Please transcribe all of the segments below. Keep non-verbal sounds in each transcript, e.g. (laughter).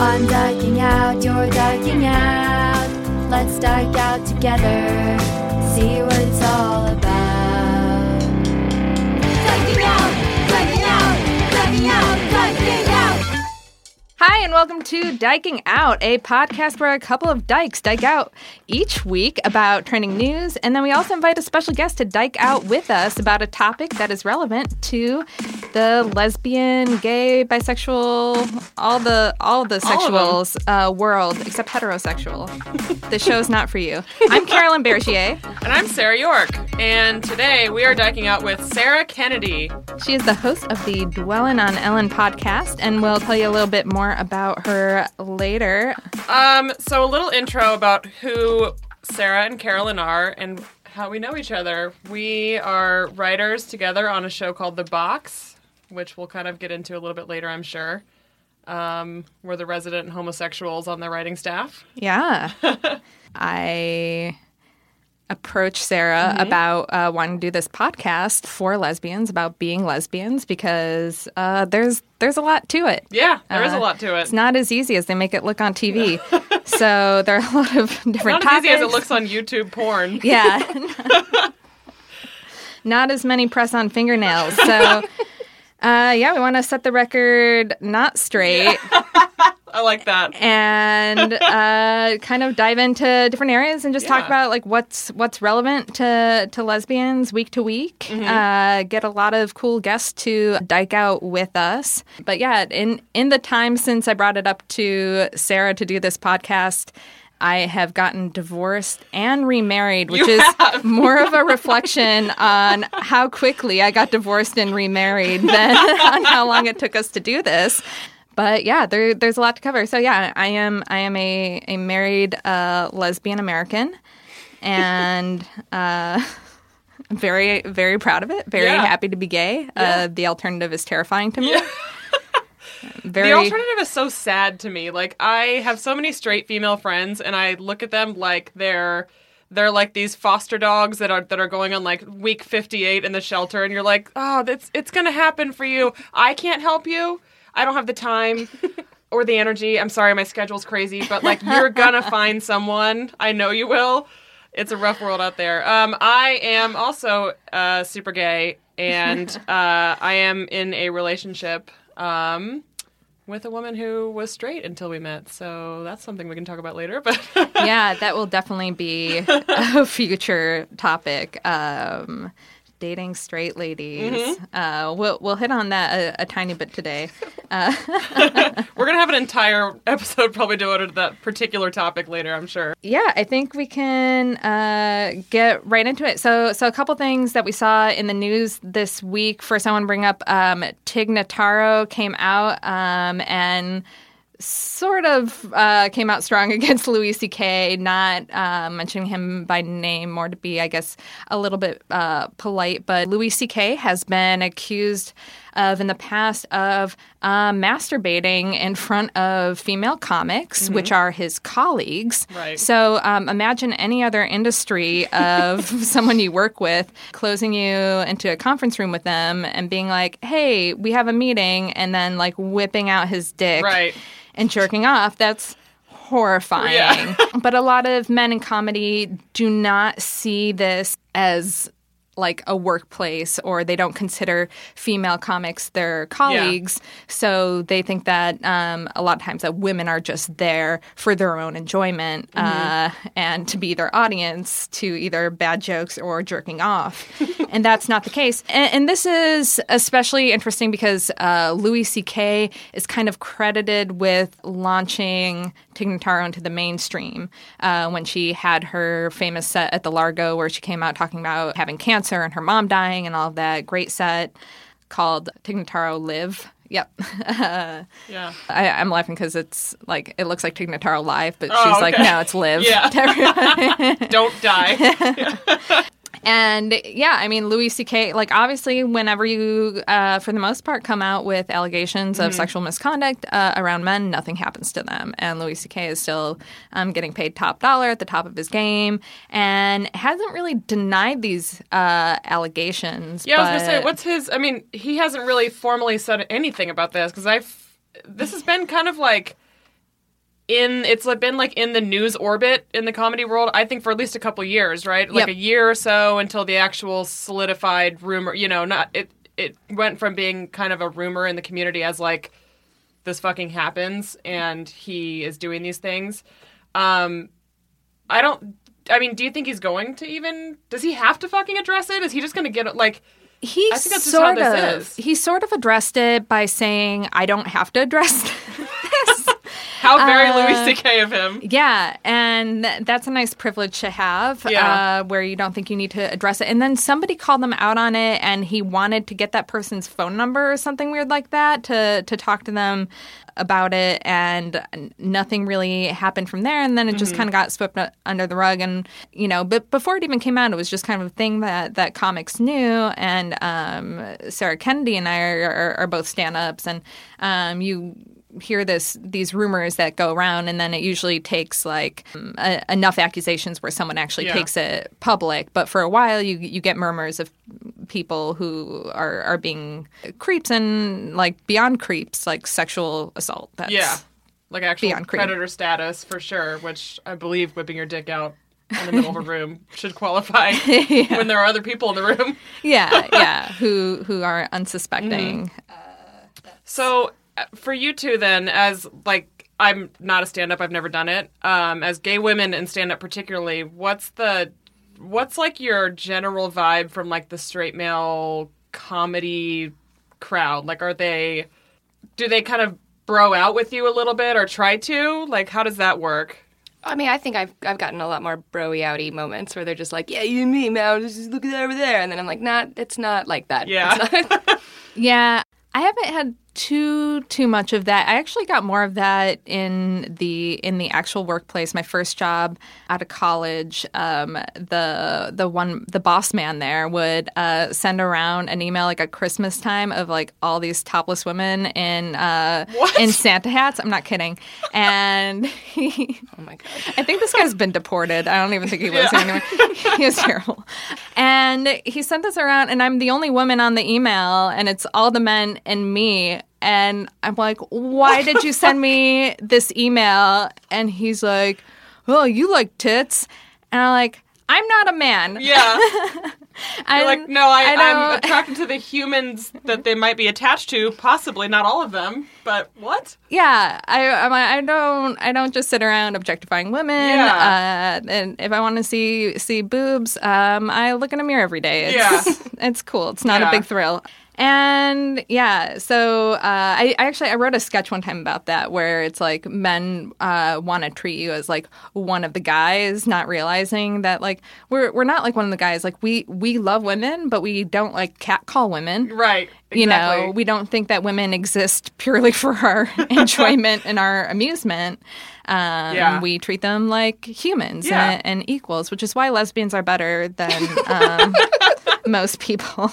I'm dyking out, you're dyking out. Let's dike out together, see what it's all about. Hi, and welcome to Dyking Out, a podcast where a couple of dykes dike out each week about trending news, and then we also invite a special guest to dike out with us about a topic that is relevant to the lesbian, gay, bisexual, all the all the sexuals uh, world except heterosexual. the show's not for you. I'm Carolyn Bergier. And I'm Sarah York. And today we are diking out with Sarah Kennedy. She is the host of the Dwellin' on Ellen podcast, and we'll tell you a little bit more about her later. Um, so a little intro about who Sarah and Carolyn are and how we know each other. We are writers together on a show called The Box, which we'll kind of get into a little bit later, I'm sure. Um, we're the resident homosexuals on the writing staff. Yeah. (laughs) I approached Sarah about uh, wanting to do this podcast for lesbians about being lesbians because uh, there's there's a lot to it. Yeah, there is Uh, a lot to it. It's not as easy as they make it look on (laughs) TV. so there are a lot of different It's Not as easy as it looks on YouTube porn. Yeah. (laughs) not as many press on fingernails. So, (laughs) uh, yeah, we want to set the record not straight (laughs) I like that. and (laughs) uh, kind of dive into different areas and just talk about like what's what's relevant to to lesbians week to week. Mm-hmm. Uh, get a lot of cool guests to dike out with us. But yeah, in in the time since I brought it up to Sarah to do this podcast. I have gotten divorced and remarried, which You is have. (laughs) more of a reflection on how quickly I got divorced and remarried than (laughs) on how long it took us to do this. But yeah, there, there's a lot to cover. So yeah, I am I am a, a married uh, lesbian American, and uh, I'm (laughs) very very proud of it. Very Yeah. happy to be gay. Uh, the alternative is terrifying to me. Very The alternative is so sad to me. Like I have so many straight female friends and I look at them like they're they're like these foster dogs that are that are going on like week 58 in the shelter and you're like, "Oh, that's it's going to happen for you. I can't help you. I don't have the time or the energy. I'm sorry, my schedule's crazy, but like you're going (laughs) to find someone. I know you will." It's a rough world out there. Um, I am also uh, super gay, and (laughs) uh, I am in a relationship um, with a woman who was straight until we met. So that's something we can talk about later. (laughs) But yeah, that will definitely be a future topic. Um, dating straight ladies. Mm-hmm. Uh, we'll we'll hit on that a, a tiny bit today. (laughs) Uh- (laughs) we're gonna have an entire episode probably devoted to that particular topic later. I'm sure. Yeah, I think we can uh, get right into it. So, so a couple things that we saw in the news this week. First, I want to bring up um, Tig Notaro came out um, and sort of uh, came out strong (laughs) against Louis C.K., not uh, mentioning him by name, more to be, I guess, a little bit uh, polite. But Louis C.K. has been accused of, in the past, of uh, masturbating in front of female comics, which are his colleagues. Right. So um, imagine any other industry of (laughs) someone you work with closing you into a conference room with them and being like, hey, we have a meeting, and then like whipping out his dick Right. and jerking off. That's horrifying. Yeah. (laughs) but a lot of men in comedy do not see this as like a workplace or they don't consider female comics their colleagues. So they think that um, a lot of times that women are just there for their own enjoyment uh, and to be their audience to either bad jokes or jerking off. (laughs) And that's not the case. And, and this is especially interesting because uh, louis ck is kind of credited with launching Tig Notaro into the mainstream uh, when she had her famous set at the Largo, where she came out talking about having cancer and her mom dying and all of that. Great set called Tig Notaro Live. Yep. (laughs) Yeah. I, I'm laughing because it's like, it looks like Tig Notaro live, but Oh, she's like, no, it's Live. Yeah. (laughs) (laughs) Don't die. And yeah, I mean, Louis C.K., like, obviously, whenever you, uh, for the most part, come out with allegations Mm-hmm. of sexual misconduct uh, around men, nothing happens to them. And Louis C.K. is still um, getting paid top dollar at the top of his game and hasn't really denied these uh, allegations. Yeah, I was gonna say, what's his? I mean, he hasn't really formally said anything about this because I've. This has been kind of like in it's been like in the news orbit in the comedy world. I think for at least a couple years, right? Like Yep. a year or so until the actual solidified rumor. You know, not it. It went from being kind of a rumor in the community as like this fucking happens and he is doing these things. Um, I don't. I mean, do you think he's going to even? Does he have to fucking address it? Is he just going to get like? he I think that's just how sort this of is. he sort of addressed it by saying, "I don't have to address this." (laughs) How very Uh, Louis C.K. of him. Yeah, and th- that's a nice privilege to have, Yeah. uh, where you don't think you need to address it. And then somebody called them out on it, and he wanted to get that person's phone number or something weird like that to to talk to them about it, and nothing really happened from there. And then it just Mm-hmm. kind of got swept under the rug, and you know, but before it even came out, it was just kind of a thing that that comics knew. And um, Sarah Kennedy and I are, are, are both stand ups, and um, you hear this these rumors that go around and then it usually takes like um, a, enough accusations where someone actually Yeah. takes it public but for a while you you get murmurs of people who are are being creeps and like beyond creeps like sexual assault that's Yeah, like actual Beyond creep. predator status for sure. Which I believe whipping your dick out in the middle of a room (laughs) should qualify (laughs) when there are other people in the room. yeah (laughs) yeah who who are unsuspecting So uh, for you two, then, as like I'm not a stand-up, I've never done it. Um, as gay women and stand-up particularly, what's the what's like your general vibe from like the straight male comedy crowd? Like, are they do they kind of bro out with you a little bit or try to? Like, how does that work? I mean, I think I've I've gotten a lot more broy outy moments where they're just like, "Yeah, you and me, man. Just look at that over there," and then I'm like, "Nah, it's not like that." Yeah. Not- (laughs) Yeah, I haven't had too too much of that. I actually got more of that in the in the actual workplace. My first job out of college, um, the the one the boss man there would uh, send around an email like at Christmas time of like all these topless women in uh, in Santa hats. I'm not kidding, and (laughs) he. oh my god. I think this guy's been deported. I don't even think he lives here anymore. he was terrible. And he sent this around, and I'm the only woman on the email, and it's all the men and me. And I'm like, why did you send me (laughs) this email? And he's like, oh, you like tits. And I'm like, I'm not a man. Yeah, I'm (laughs) You're like no, I, don't- attracted to the humans that they might be attached to. Possibly not all of them, but what? Yeah, I I'm, I don't I don't just sit around objectifying women. Yeah. Uh, and if I want to see see boobs, um, I look in a mirror every day. It's, (laughs) it's cool. It's not Yeah. a big thrill. And yeah, so uh, I, I actually I wrote a sketch one time about that where it's like men uh, want to treat you as like one of the guys, not realizing that like we're we're not like one of the guys. Like we we love women, but we don't like catcall women. Right. Exactly. You know, we don't think that women exist purely for our (laughs) enjoyment and our amusement. Um, Yeah. We treat them like humans Yeah. and, and equals, which is why lesbians are better than um, (laughs) most people.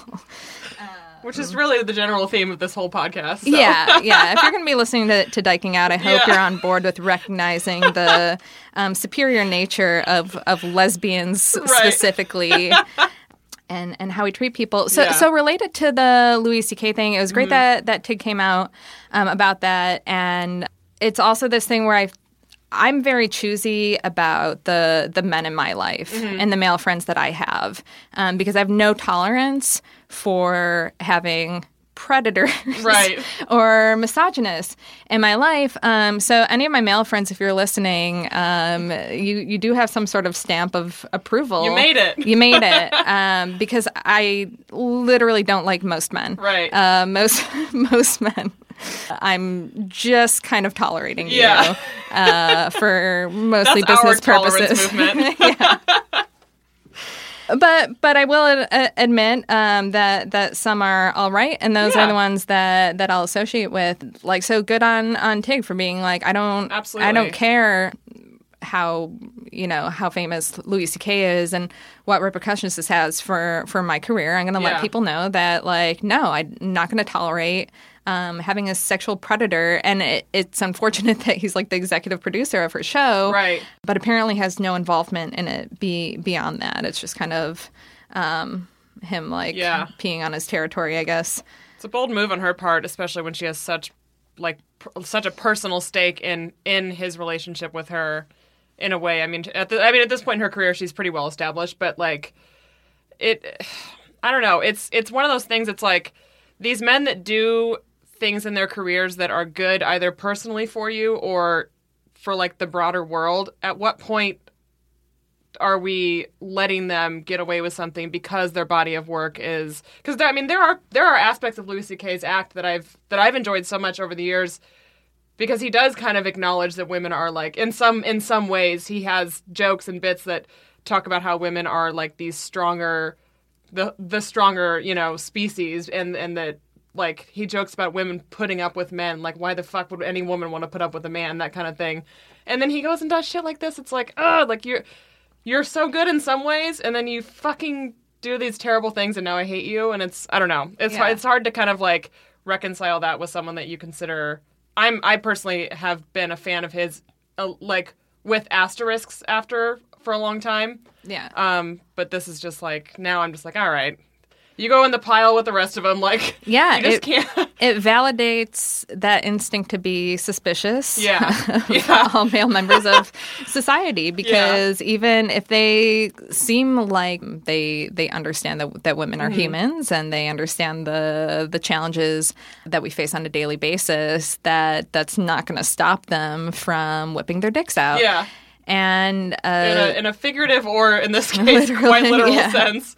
Which is really the general theme of this whole podcast. so. Yeah, yeah. If you're going to be listening to, to Dyking Out, I hope Yeah. you're on board with recognizing the (laughs) um, superior nature of, of lesbians Right. specifically. (laughs) And, and how we treat people. So Yeah. so related to the Louis C.K. thing, it was great that that Tig came out um, about that, and it's also this thing where I I'm very choosy about the the men in my life and the male friends that I have um, because I have no tolerance for having predators Right. (laughs) or misogynists in my life. Um, so any of my male friends, if you're listening, um, you you do have some sort of stamp of approval. You made it. You made it (laughs) um, because I literally don't like most men. Right. Uh, most (laughs) most men. I'm just kind of tolerating Yeah. you uh, for (laughs) mostly business purposes. movement. (laughs) but but I will ad- admit um, that that some are all right, and those Yeah. are the ones that that I'll associate with. Like so, good on on Tig for being like I don't Absolutely. I don't care how you know how famous Louis C.K. is and what repercussions this has for for my career. I'm going to Yeah. let people know that like no, I'm not going to tolerate. Um, having a sexual predator, and it, it's unfortunate (laughs) that he's like the executive producer of her show, Right. But apparently has no involvement in it. Be beyond that, it's just kind of um, him like Yeah. peeing on his territory, I guess. It's a bold move on her part, especially when she has such like pr- such a personal stake in in his relationship with her. In a way, I mean, at the, I mean, at this point in her career, she's pretty well established, but like, it, (sighs) I don't know. It's it's one of those things. It's like these men that do things in their careers that are good either personally for you or for like the broader world. At what point are we letting them get away with something because their body of work is because I mean there are there are aspects of Louis C.K.'s act that I've that I've enjoyed so much over the years because he does kind of acknowledge that women are like in some in some ways he has jokes and bits that talk about how women are like these stronger the the stronger you know species and and that like he jokes about women putting up with men like why the fuck would any woman want to put up with a man that kind of thing and then he goes and does shit like this it's like oh like you're you're so good in some ways and then you fucking do these terrible things and now I hate you and it's I don't know it's Yeah. it's hard to kind of like reconcile that with someone that you consider I'm I personally have been a fan of his uh, like with asterisks after for a long time Yeah. um but this is just like now I'm just like all right you go in the pile with the rest of them like (laughs) Yeah, you just it- can't (laughs) it validates that instinct to be suspicious. Yeah. (laughs) of Yeah. all male members of society, because even if they seem like they they understand that that women are Mm-hmm. humans and they understand the the challenges that we face on a daily basis, that that's not going to stop them from whipping their dicks out. yeah And uh, in a, in a figurative or in this case quite literal yeah. sense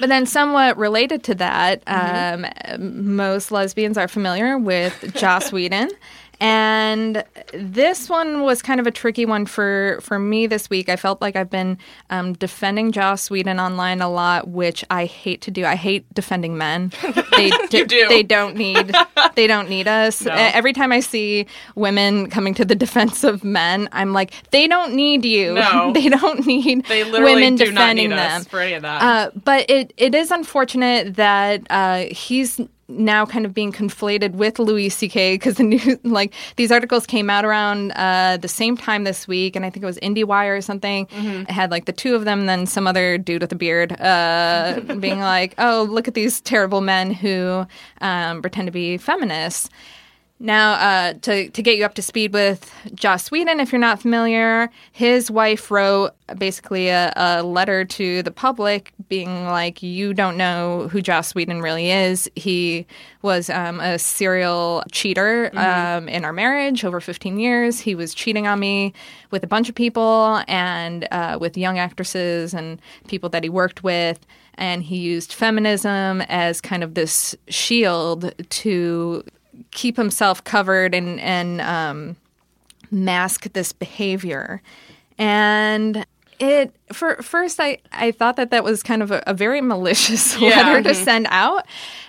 But then, somewhat related to that, Mm-hmm. um, most lesbians are familiar with Joss Whedon. (laughs) And this one was kind of a tricky one for, for me this week. I felt like I've been um, defending Joss Whedon online a lot, which I hate to do. I hate defending men. (laughs) They You do. They don't need. They don't need us. No. Every time I see women coming to the (laughs) defense of men, I'm like, they don't need you. No. (laughs) they don't need they literally women do not defending need them. us for any of that Uh, but it, it is unfortunate that uh, he's now kind of being conflated with Louis C.K. because the (laughs) new like these articles came out around uh, the same time this week, and I think it was IndieWire or something. It had like the two of them, then some other dude with a beard, uh, (laughs) being like, "Oh, look at these terrible men who um, pretend to be feminists." Now, uh, to to get you up to speed with Joss Whedon, if you're not familiar, his wife wrote basically a, a letter to the public, being like, "You don't know who Joss Whedon really is. He was um, a serial cheater um, in our marriage over 15 years. He was cheating on me with a bunch of people and uh, with young actresses and people that he worked with." And he used feminism as kind of this shield to keep himself covered and and um, mask this behavior, and it for first, I I thought that that was kind of a, a very malicious (laughs) Yeah. letter to send out.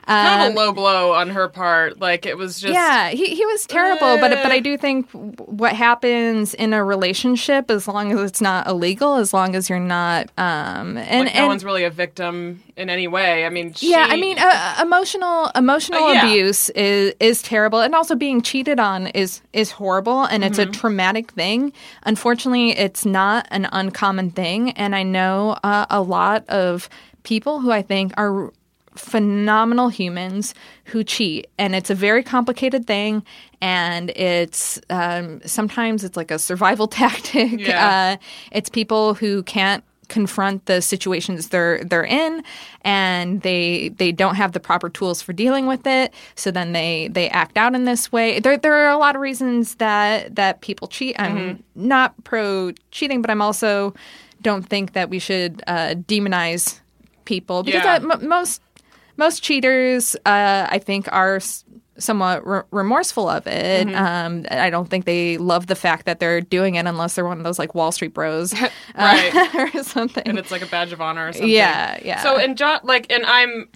kind Um, of a low blow on her part. Like it was just yeah, he, he was terrible, but but Eh. I do think what happens in a relationship, as long as it's not illegal, as long as you're not, um, and like no and one's really a victim in any way. I mean, yeah, I mean, uh, emotional emotional Uh, yeah. abuse is is terrible, and also being cheated on is is horrible, and it's Mm-hmm. a traumatic thing. Unfortunately, it's not an uncommon thing, and I know uh, a lot of people who I think are phenomenal humans who cheat. And it's a very complicated thing and it's um, sometimes it's like a survival (laughs) tactic. Yeah. uh, it's people who can't confront the situations they're they're in and they they don't have the proper tools for dealing with it. So then they they act out in this way. There there are a lot of reasons that that people cheat. I'm not pro cheating but i'm also don't think that we should uh, demonize people because Yeah. m- most most cheaters uh, i think are s- somewhat re- remorseful of it um, i don't think they love the fact that they're doing it unless they're one of those like wall street bros (laughs) uh, Right. (laughs) or something and it's like a badge of honor or something. Yeah, yeah. So and John, like, and I'm.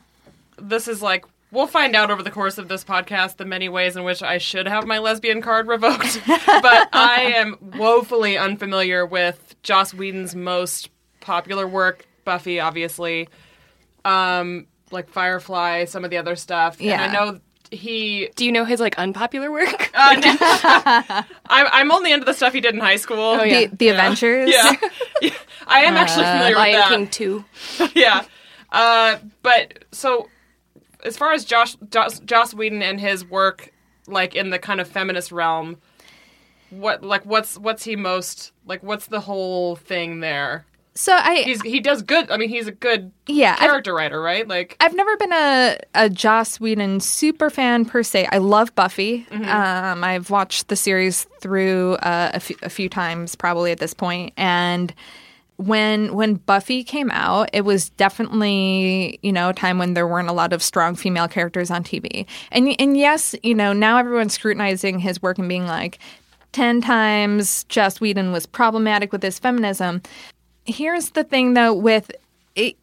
This is like we'll find out over the course of this podcast the many ways in which I should have my lesbian card revoked, (laughs) but I am woefully unfamiliar with Joss Whedon's most popular work, Buffy, obviously, um, like Firefly, some of the other stuff. Yeah. and I know he. Do you know his like unpopular work? Uh, no. (laughs) I'm, I'm only into the stuff he did in high school. Oh, yeah. the, the avengers Yeah. Yeah. (laughs) (laughs) I am actually familiar with Lion that. King two. yeah. Uh, but so, as far as Josh, Josh Joss Whedon and his work, like in the kind of feminist realm, what like what's what's he most like? What's the whole thing there? so i He's he does good. I mean, he's a good yeah I've, character writer, right? Like I've never been a, a Joss Whedon super fan per se. I love Buffy. Um, I've watched the series through uh, a, few, a few times, probably at this point. And when when Buffy came out, it was definitely you know a time when there weren't a lot of strong female characters on TV. And and yes, you know now everyone's scrutinizing his work and being like. Ten times Joss Whedon was problematic with his feminism. Here's the thing, though, with it,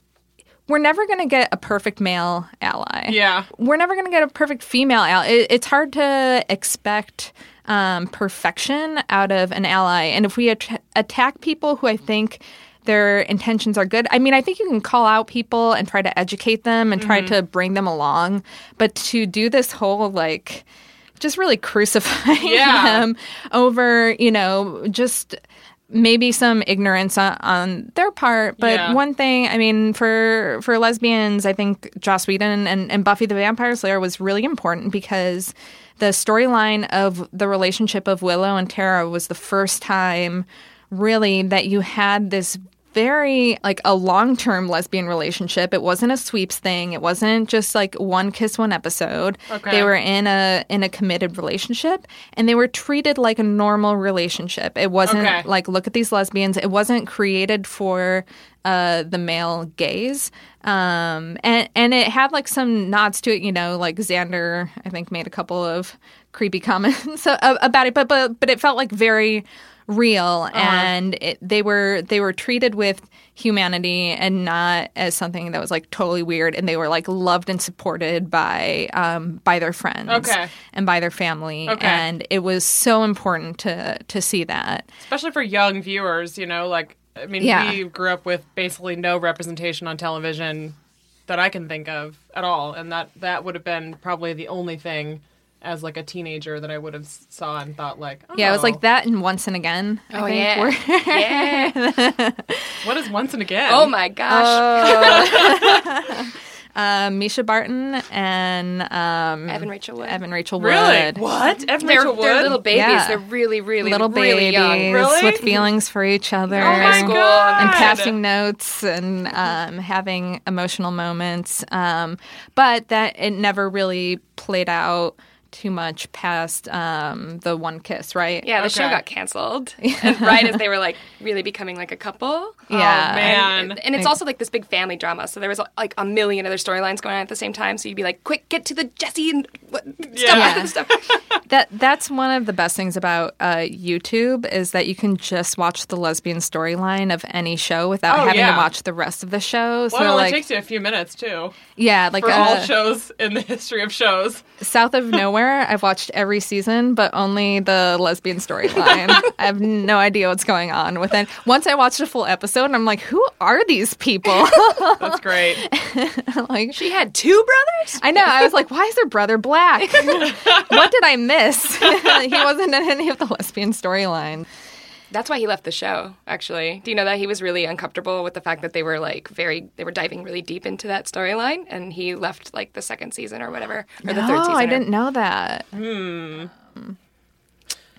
we're never going to get a perfect male ally. Yeah. We're never going to get a perfect female ally. It, it's hard to expect um, perfection out of an ally. And if we at- attack people who I think their intentions are good, I mean, I think you can call out people and try to educate them and try to bring them along. But to do this whole, like, just really crucifying Yeah. them over, you know, just maybe some ignorance on, on their part. But Yeah. one thing, I mean, for for lesbians, I think Joss Whedon and, and Buffy the Vampire Slayer was really important because the storyline of the relationship of Willow and Tara was the first time really that you had this very like a long-term lesbian relationship. It wasn't a sweeps thing. It wasn't just like one kiss one episode. Okay. They were in a in a committed relationship and they were treated like a normal relationship. It wasn't Okay. like look at these lesbians. It wasn't created for uh, the male gaze. Um, and and it had like some nods to it, you know, like Xander I think made a couple of creepy (laughs) comments about it, but but but it felt like very real and it, they were they were treated with humanity and not as something that was like totally weird and they were like loved and supported by um by their friends Okay. and by their family Okay. and it was so important to to see that especially for young viewers, you know, like I mean, Yeah. we grew up with basically no representation on television that I can think of at all, and that that would have been probably the only thing as like a teenager that I would have saw and thought like, oh, yeah it was like that and once and again I Oh think, yeah, were- yeah. (laughs) what is once and again? Oh my gosh. uh, (laughs) Mischa Barton and um, Evan Rachel Wood. Evan Rachel really? Wood. What? Evan They're, Rachel Wood? they're little babies. Yeah. They're really, really, little really babies young. Really? with feelings for each other Oh my and, god! and passing notes and um, having emotional moments um, but that it never really played out too much past um, the one kiss, right? Yeah, the show got canceled (laughs) and right as they were like really becoming like a couple. Yeah. Oh, man. And, and it's also like this big family drama, so there was like a million other storylines going on at the same time. So you'd be like, "Quick, get to the Jessie and what, Yeah. stuff, stuff." (laughs) That that's one of the best things about uh, YouTube is that you can just watch the lesbian storyline of any show without Oh, having yeah. to watch the rest of the show. Well, so it only like, takes you a few minutes too. yeah, like For uh, all shows in the history of shows. South of Nowhere, (laughs) I've watched every season, but only the lesbian storyline. (laughs) I have no idea what's going on with it. Once I watched a full episode, I'm like, who are these people? (laughs) That's great. (laughs) like, She had two brothers. I know. I was like, why is her brother black? what did I miss? he wasn't in any of the lesbian storyline. That's why he left the show. Actually, do you know that he was really uncomfortable with the fact that they were like very they were diving really deep into that storyline, and he left like the second season or whatever or the third Oh, season. I or- didn't know that. Hmm.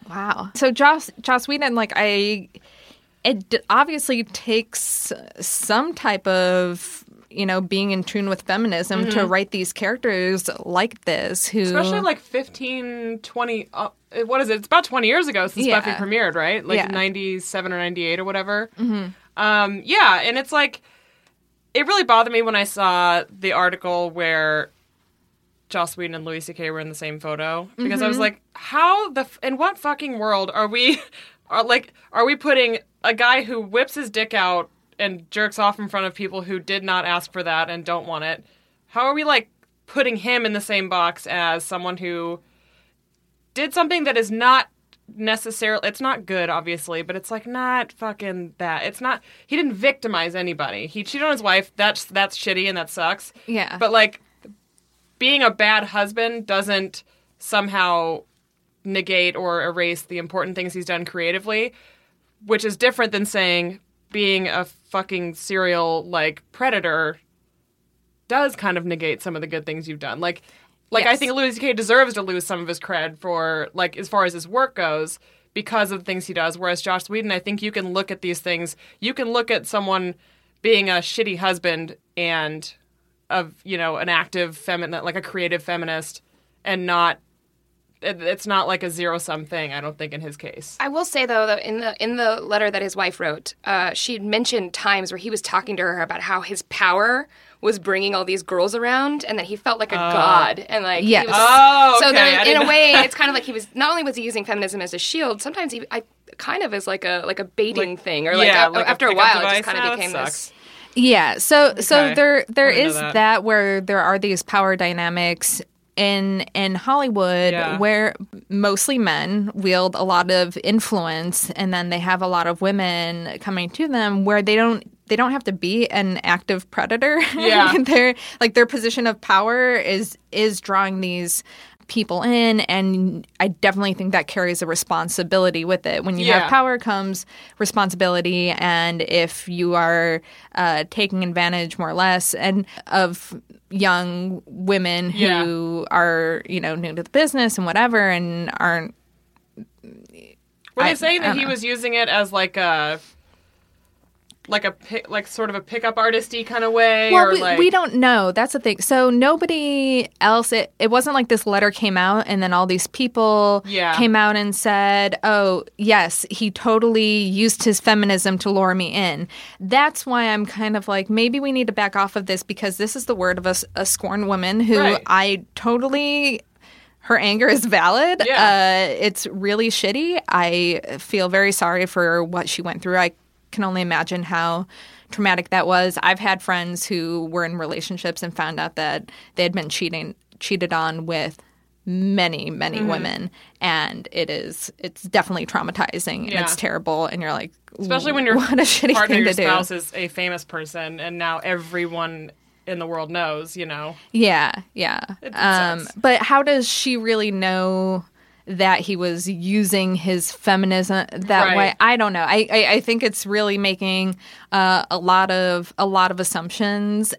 Wow. So Joss Joss Whedon, like I, it obviously takes some type of you know being in tune with feminism to write these characters like this, who Especially like 15, 20, uh, what is it? It's about 20 years ago since Yeah. Buffy premiered, right? Like Yeah. 97 or 98 or whatever. Mm-hmm. Um, yeah, and it's like, it really bothered me when I saw the article where Joss Whedon and Louis C.K. were in the same photo because I was like, how the f- in what fucking world are we (laughs) are like are we putting a guy who whips his dick out and jerks off in front of people who did not ask for that and don't want it? How are we like putting him in the same box as someone who did something that is not necessarily it's not good obviously but it's like not fucking that it's not he didn't victimize anybody he cheated on his wife that's that's shitty and that sucks Yeah. but like being a bad husband doesn't somehow negate or erase the important things he's done creatively, which is different than saying being a fucking serial like predator does kind of negate some of the good things you've done. Like like I think Louis C.K. deserves to lose some of his cred for like as far as his work goes because of the things he does. Whereas Josh Whedon, I think you can look at these things. You can look at someone being a shitty husband and of you know an active feminine like a creative feminist and not it- it's not like a zero sum thing i don't think in his case I will say though that in the in the letter that his wife wrote, uh, she had mentioned times where he was talking to her about how his power was bringing all these girls around, and that he felt like a god, and like he Yes. was- Oh, so there, in a way, it's kind of like he was not only was he using feminism as a shield, sometimes he I kind of as like a like a baiting Like- thing, or like, yeah, a- like after a, pickup while, it just kind Ah, of that became sucks. this. Yeah, so so Okay. there there I didn't is know that. that. where there are these power dynamics in in Hollywood Yeah. where mostly men wield a lot of influence and then they have a lot of women coming to them where they don't they don't have to be an active predator. (laughs) Yeah. their like their position of power is is drawing these people in and I definitely think that carries a responsibility with it. When you Yeah. have power comes responsibility and if you are uh, taking advantage more or less and of young women Yeah. who are, you know, new to the business and whatever and aren't were I- they saying I that he know. was using it as like a like a pick, like sort of a pickup artisty kind of way Well, or we, like we don't know. That's the thing. So nobody else. It, it wasn't like this letter came out and then all these people Yeah. came out and said, "Oh, yes, he totally used his feminism to lure me in." That's why I'm kind of like maybe we need to back off of this because this is the word of a scorned woman who Right. I totally. Her anger is valid. Yeah. Uh, it's really shitty. I feel very sorry for what she went through. I can only imagine how traumatic that was. I've had friends who were in relationships and found out that they had been cheating cheated on with many many Mm-hmm. women and it is it's definitely traumatizing and Yeah. it's terrible and you're like especially when your (laughs) what a shitty partner thing your to do spouse is a famous person and now everyone in the world knows you know Yeah, yeah. um, but how does she really know that he was using his feminism that Right. way? I don't know. I, I, I think it's really making uh, a lot of a lot of assumptions,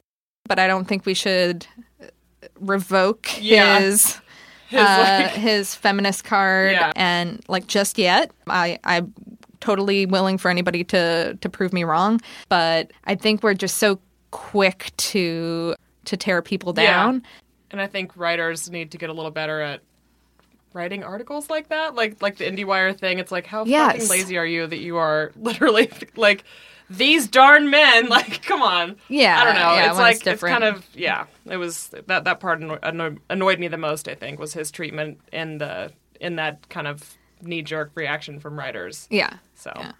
but I don't think we should revoke Yeah. his. (laughs) His, uh, like- his feminist card Yeah. and like just yet I I'm totally willing for anybody to to prove me wrong but I think we're just so quick to to tear people Yeah. down and i think writers need to get a little better at writing articles like that, like like the IndieWire thing. It's like how Yes. fucking lazy are you that you are (laughs) literally like these darn men? (laughs) Like, come on. Yeah, I don't know. yeah, it's like it's different. kind of yeah. It was that that part anno- anno- annoyed me the most. I think was his treatment in the in that kind of knee jerk reaction from writers. Yeah. So, Yeah.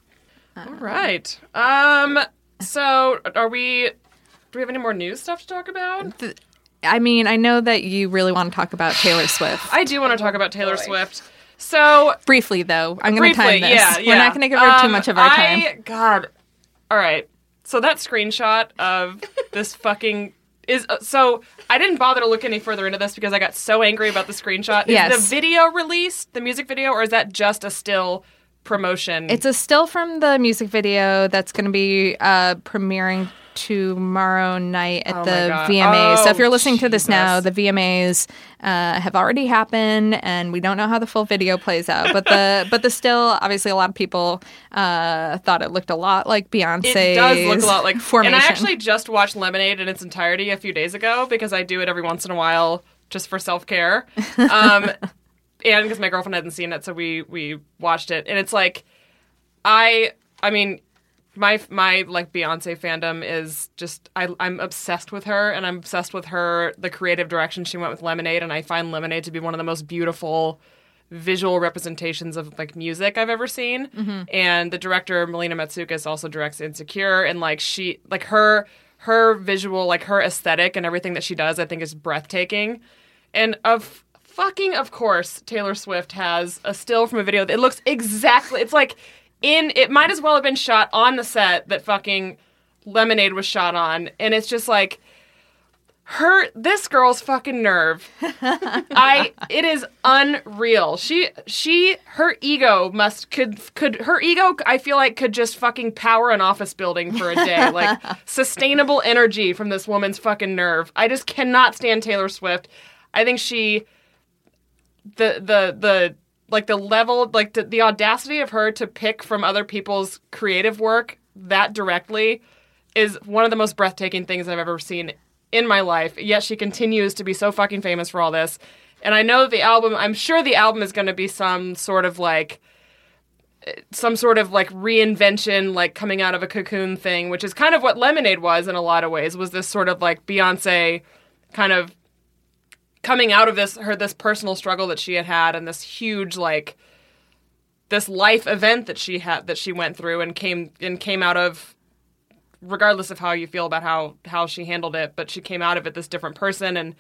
all right. Um. So, are we? Do we have any more news stuff to talk about? I mean, I know that you really want to talk about Taylor (sighs) Swift. I do want to talk about Taylor Swift. So, Briefly, though, I'm going to briefly, time this. yeah, yeah. We're not going to give her too Um, much of our time. I, God. All right. So that screenshot of (laughs) this fucking is uh, so I didn't bother to look any further into this because I got so angry about the screenshot. Is Yes. the video released, the music video, or is that just a still promotion? It's a still from the music video that's going to be uh, premiering tomorrow night at Oh the. VMAs. so if Oh, you're listening to this Jesus. now, the VMAs uh, have already happened, and we don't know how the full video plays out. But the (laughs) but the still, obviously, a lot of people uh, thought it looked a lot like Beyonce. It does look a lot like formation. And I actually just watched Lemonade in its entirety a few days ago because I do it every once in a while just for self care. (laughs) Um, and because my girlfriend hadn't seen it, so we we watched it, and it's like, I I mean, my my like Beyonce fandom is just I I'm obsessed with her, and I'm obsessed with her the creative direction she went with Lemonade, and I find Lemonade to be one of the most beautiful visual representations of like music I've ever seen. Mm-hmm. And the director Melina Matsoukas also directs Insecure and like she like her her visual like her aesthetic and everything that she does I think is breathtaking. And of fucking of course Taylor Swift has a still from a video that it looks exactly it's like in it might as well have been shot on the set that fucking Lemonade was shot on and it's just like her this girl's fucking nerve (laughs) I it is unreal. She she her ego must could could her ego I feel like could just fucking power an office building for a day. (laughs) Like sustainable energy from this woman's fucking nerve. I just cannot stand Taylor Swift. I think she the the the like the level like the, the audacity of her to pick from other people's creative work that directly is one of the most breathtaking things I've ever seen in my life. Yet she continues to be so fucking famous for all this. And I know the album, I'm sure the album is going to be some sort of like some sort of like reinvention like coming out of a cocoon thing, which is kind of what Lemonade was in a lot of ways. Was this sort of like Beyonce kind of coming out of this her this personal struggle that she had had and this huge like this life event that she had that she went through and came and came out of regardless of how you feel about how how she handled it but she came out of it this different person and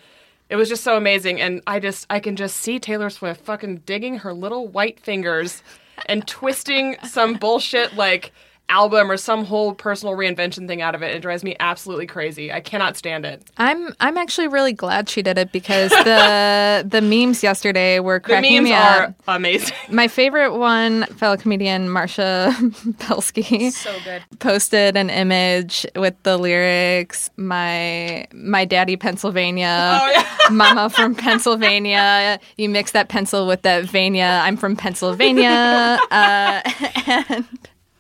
it was just so amazing. And i just i can just see taylor swift fucking digging her little white fingers and twisting some bullshit like album or some whole personal reinvention thing out of it it drives me absolutely crazy i cannot stand it I'm I'm actually really glad she did it because the (laughs) the memes yesterday were the memes me are up. amazing My favorite one, fellow comedian Marcia (laughs) Belsky, So good. posted an image with the lyrics "My my daddy Pennsylvania, Oh, (laughs) Mama from Pennsylvania. You mix that pencil with that Vania. I'm from Pennsylvania." Uh, and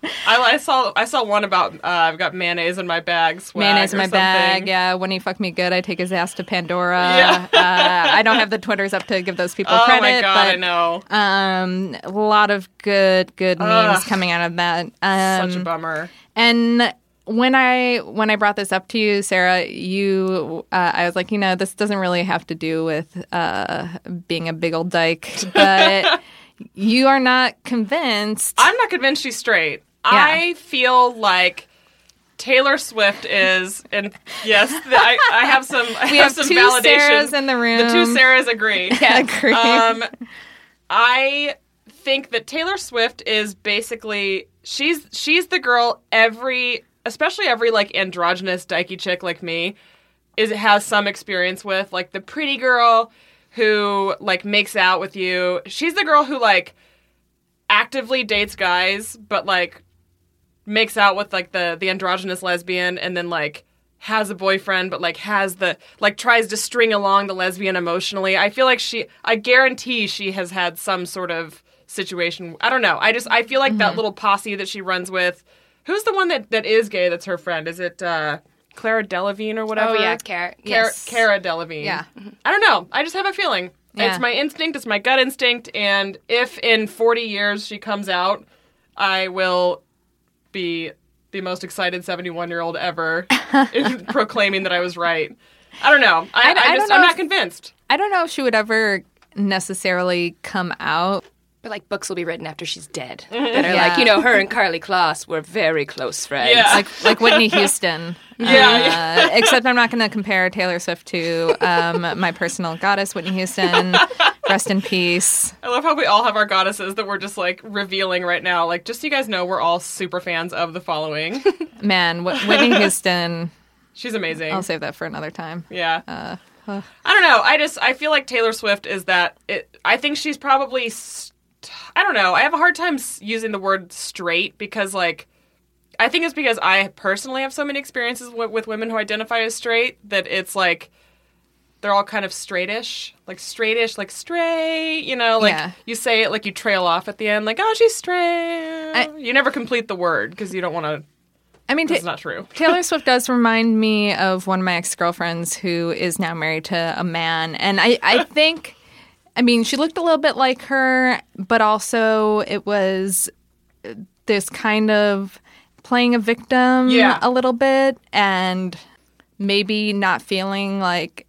I, I saw I saw one about uh, I've got mayonnaise in my bag. Mayonnaise in my bag. Yeah, when he fuck me good, I take his ass to Pandora. (laughs) Yeah. uh, I don't have the twitters up to give those people Oh credit. my god, but I know. Um, a lot of good, good memes Ugh. coming out of that. Um, Such a bummer. and when I when I brought this up to you, Sarah, you uh, I was like, you know, this doesn't really have to do with uh, being a big old dyke, (laughs) but you are not convinced. I'm not convinced she's straight. I feel like Taylor Swift is, and yes, th- I, I have some. I we have, have some two validation. Sarahs in the room. The two Sarahs agree. (laughs) Yeah, agree. Um, I think that Taylor Swift is basically she's she's the girl every, especially every like androgynous dykey chick like me, is has some experience with like the pretty girl who like makes out with you. She's the girl who like actively dates guys, but like makes out with like the the androgynous lesbian and then like has a boyfriend but like has the like tries to string along the lesbian emotionally. I feel like she I guarantee she has had some sort of situation. I don't know. I just I feel like Mm-hmm. that little posse that she runs with Who's the one that that is gay that's her friend? Is it uh Clara Delevingne or whatever? Oh yeah. Cara, Yes. Cara Delevingne. Yeah. I don't know. I just have a feeling. Yeah. It's my instinct. It's my gut instinct. And if in 40 years she comes out, I will be the most excited 71 year old ever (laughs) in proclaiming that I was right. I don't know. I, I- I, I just, know I'm not if- convinced. I don't know if she would ever necessarily come out. But like books will be written after she's dead (laughs) that are Yeah. like, you know, her and Karlie Kloss were very close friends. Yeah. like like Whitney Houston. (laughs) Yeah, Uh, except I'm not going to compare Taylor Swift to um, my personal goddess, Whitney Houston. Rest in peace. I love how we all have our goddesses that we're just like revealing right now. Like, just so you guys know, we're all super fans of the following. (laughs) Man, Whitney Houston. She's amazing. I'll save that for another time. Yeah. I don't know. I just I feel like Taylor Swift is that. It, I think she's probably. St- I don't know. I have a hard time using the word straight because like. I think it's because I personally have so many experiences with, with women who identify as straight that it's like they're all kind of straightish, like straightish, like straight. You know, like Yeah. you say it like you trail off at the end, like oh she's straight. I- you never complete the word because you don't want to. I mean, it's Ta- not true. (laughs) Taylor Swift does remind me of one of my ex girlfriends who is now married to a man. And I, I think, (laughs) I mean, she looked a little bit like her, but also it was this kind of playing a victim Yeah. a little bit and maybe not feeling like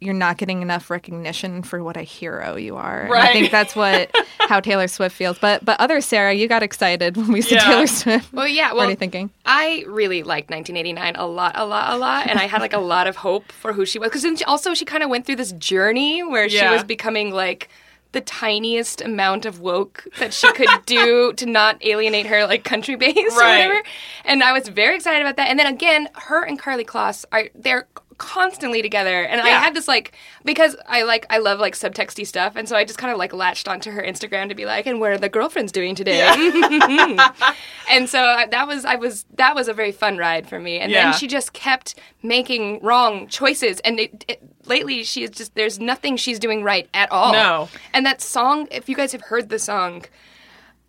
you're not getting enough recognition for what a hero you are. And I think that's what (laughs) how Taylor Swift feels. But but other Sarah, you got excited when we said Yeah. Taylor Swift. Well, yeah. what are you thinking? I really liked 1989 a lot, a lot, a lot, and I had like a lot of hope for who she was because also she kind of went through this journey where she was becoming like the tiniest amount of woke that she could do (laughs) to not alienate her like country base or Right. whatever. And I was very excited about that. And then again, her and Karlie Kloss are they're constantly together and I had this like because I like I love like subtexty stuff and so I just kind of like latched onto her Instagram to be like and what are the girlfriends doing today (laughs) and so I- that was I was that was a very fun ride for me. And Yeah. then she just kept making wrong choices. And it, it, lately, she is just there's nothing she's doing right at all. No. And that song, if you guys have heard the song,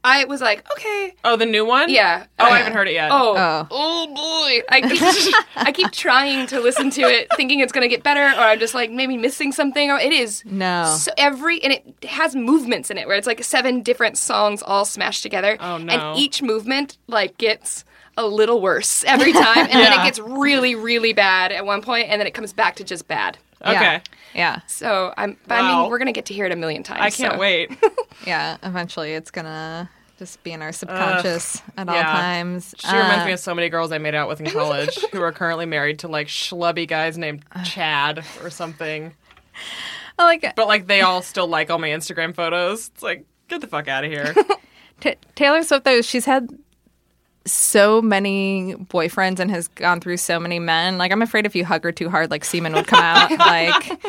I was like, okay, Oh, the new one. yeah. Oh, I haven't heard it yet. Oh, Oh. oh, boy! I keep, (laughs) I keep trying to listen to it, thinking it's gonna get better, or I'm just like maybe missing something. Or it is No. so every and it has movements in it where it's like seven different songs all smashed together. Oh, no. And each movement like gets a little worse every time, and then it gets really, really bad at one point, and then it comes back to just bad. Okay. Yeah. Yeah. So I'm, but I mean, we're gonna get to hear it a million times. I can't so. wait. (laughs) Yeah, eventually it's gonna just be in our subconscious at all yeah. times. She reminds Uh, me of so many girls I made out with in (laughs) college who are currently married to like schlubby guys named Chad or something. I like it. But like they all still like all my Instagram photos. It's like, get the fuck out of here. (laughs) T- Taylor Swift though. She's had so many boyfriends and has gone through so many men. Like I'm afraid if you hug her too hard, like semen would come out. (laughs) (laughs) like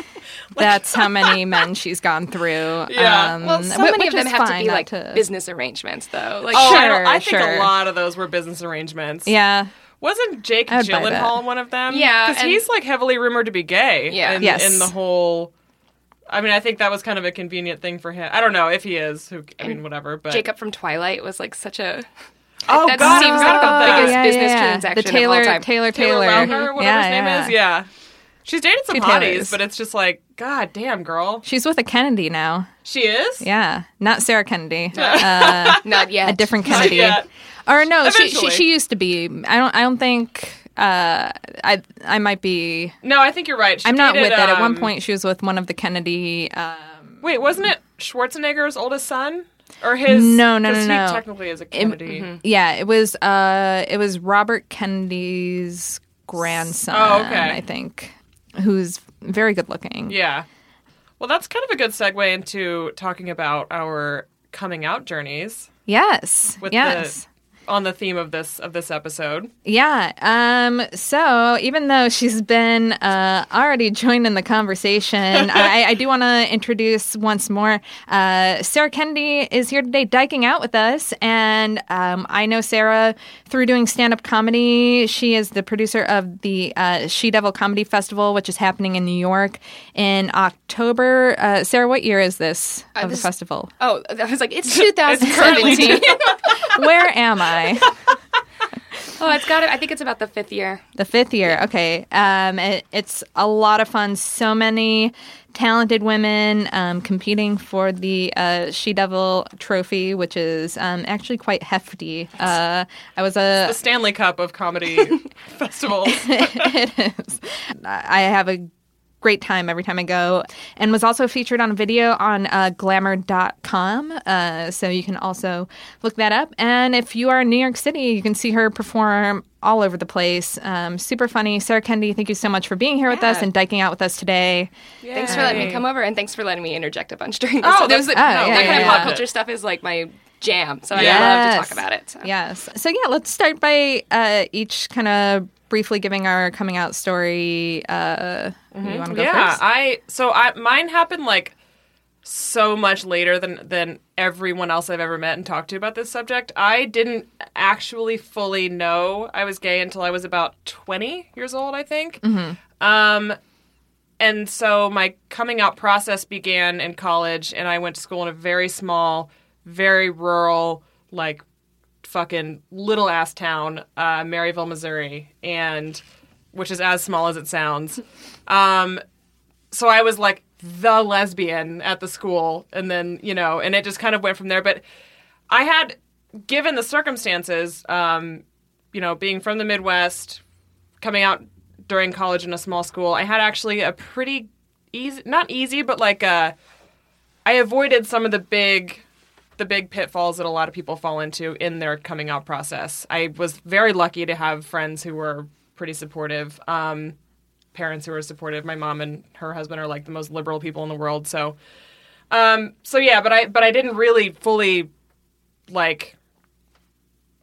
that's how many (laughs) men she's gone through. Yeah. Um, Well, so whi- many of them is have to be like to- business arrangements, though. Like, Oh, I, Sure, don't, I think sure. a lot of those were business arrangements. Yeah. Wasn't Jake I'd buy that. Gyllenhaal one of them? Yeah, Because and- he's like heavily rumored to be gay. Yeah. In, Yes. in the whole. I mean, I think that was kind of a convenient thing for him. I don't know if he is. Who I mean, whatever. But Jacob from Twilight was like such a. oh that god, seems like forgot the about that. biggest business transaction The of all time. Taylor, Taylor Taylor, Lautner, or whatever yeah, his name yeah. is. Yeah. She's dated some Two hotties, Taylors. but it's just like, god damn, girl. She's with a Kennedy now. She is. Yeah, not Sarah Kennedy. (laughs) Uh, (laughs) Not yet. a different Not Kennedy. yet. Or no, she, she she used to be. I don't I don't think. Uh, I I might be. No, I think you're right. She I'm not dated, with it. At one um, point, she was with one of the Kennedy. Um, Wait, wasn't it Schwarzenegger's oldest son? Or his? No, no, no, no. He technically is a Kennedy. yeah, it was. Uh, it was Robert Kennedy's grandson. Oh, okay. I think, who's very good looking. Yeah. Well, that's kind of a good segue into talking about our coming out journeys Yes. with yes. On the theme of this of this episode. Yeah. Um, so even though she's been uh, already joined in the conversation, (laughs) I, I do want to introduce once more. Uh, Sarah Kennedy is here today, dyking out with us, and um, I know Sarah through doing stand-up comedy. She is the producer of the uh, She Devil Comedy Festival, which is happening in New York in October. Uh, Sarah, what year is this of this- the festival? Oh, I was like, it's (laughs) 2017. Where am I? (laughs) Oh, it's got it. I think it's about the fifth year. The fifth year. Okay. Um, it, it's a lot of fun. So many talented women um, competing for the uh, She Devil trophy, which is um, actually quite hefty. Uh, I was a. The Stanley Cup of comedy (laughs) festivals. (laughs) it is. I have a great time every time I go, and was also featured on a video on uh, glamour.com. Uh, so you can also look that up. And if you are in New York City, you can see her perform all over the place. Um, super funny. Sarah Kennedy, thank you so much for being here with us and dyking out with us today. Thanks for letting me come over, and thanks for letting me interject a bunch during this. Oh, so there's that's- that oh, yeah, kind yeah, of pop culture stuff is like my jam. So I love to talk about it. So. Yes. So yeah, let's start by uh, each kind of briefly giving our coming out story. Uh, You want to go yeah, first? I so I mine happened like so much later than than everyone else I've ever met and talked to about this subject. I didn't actually fully know I was gay until I was about 20 years old, I think. Um and so my coming out process began in college and I went to school in a very small, very rural like fucking little ass town, uh, Maryville, Missouri, and which is as small as it sounds. Um, so I was like the lesbian at the school, and then you know, and it just kind of went from there. But I had, given the circumstances, um, you know, being from the Midwest, coming out during college in a small school, I had actually a pretty easy, not easy, but like uh, I avoided some of the big the big pitfalls that a lot of people fall into in their coming out process. I was very lucky to have friends who were pretty supportive, um, parents who were supportive. My mom and her husband are like the most liberal people in the world. So, um, so yeah, but I but I didn't really fully like.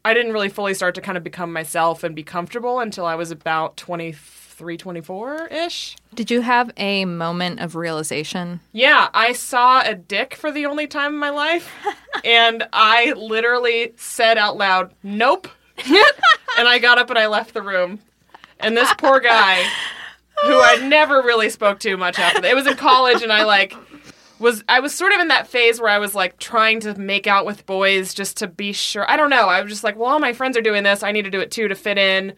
I didn't really fully start to kind of become myself and be comfortable until I was about 23, 24 ish. Did you have a moment of realization? Yeah, I saw a dick for the only time in my life, (laughs) and I literally said out loud, "Nope," (laughs) and I got up and I left the room. And this poor guy, who I never really spoke to much after that, it was in college, and I like was I was sort of in that phase where I was like trying to make out with boys just to be sure. I don't know. I was just like, well, all my friends are doing this. I need to do it too to fit in.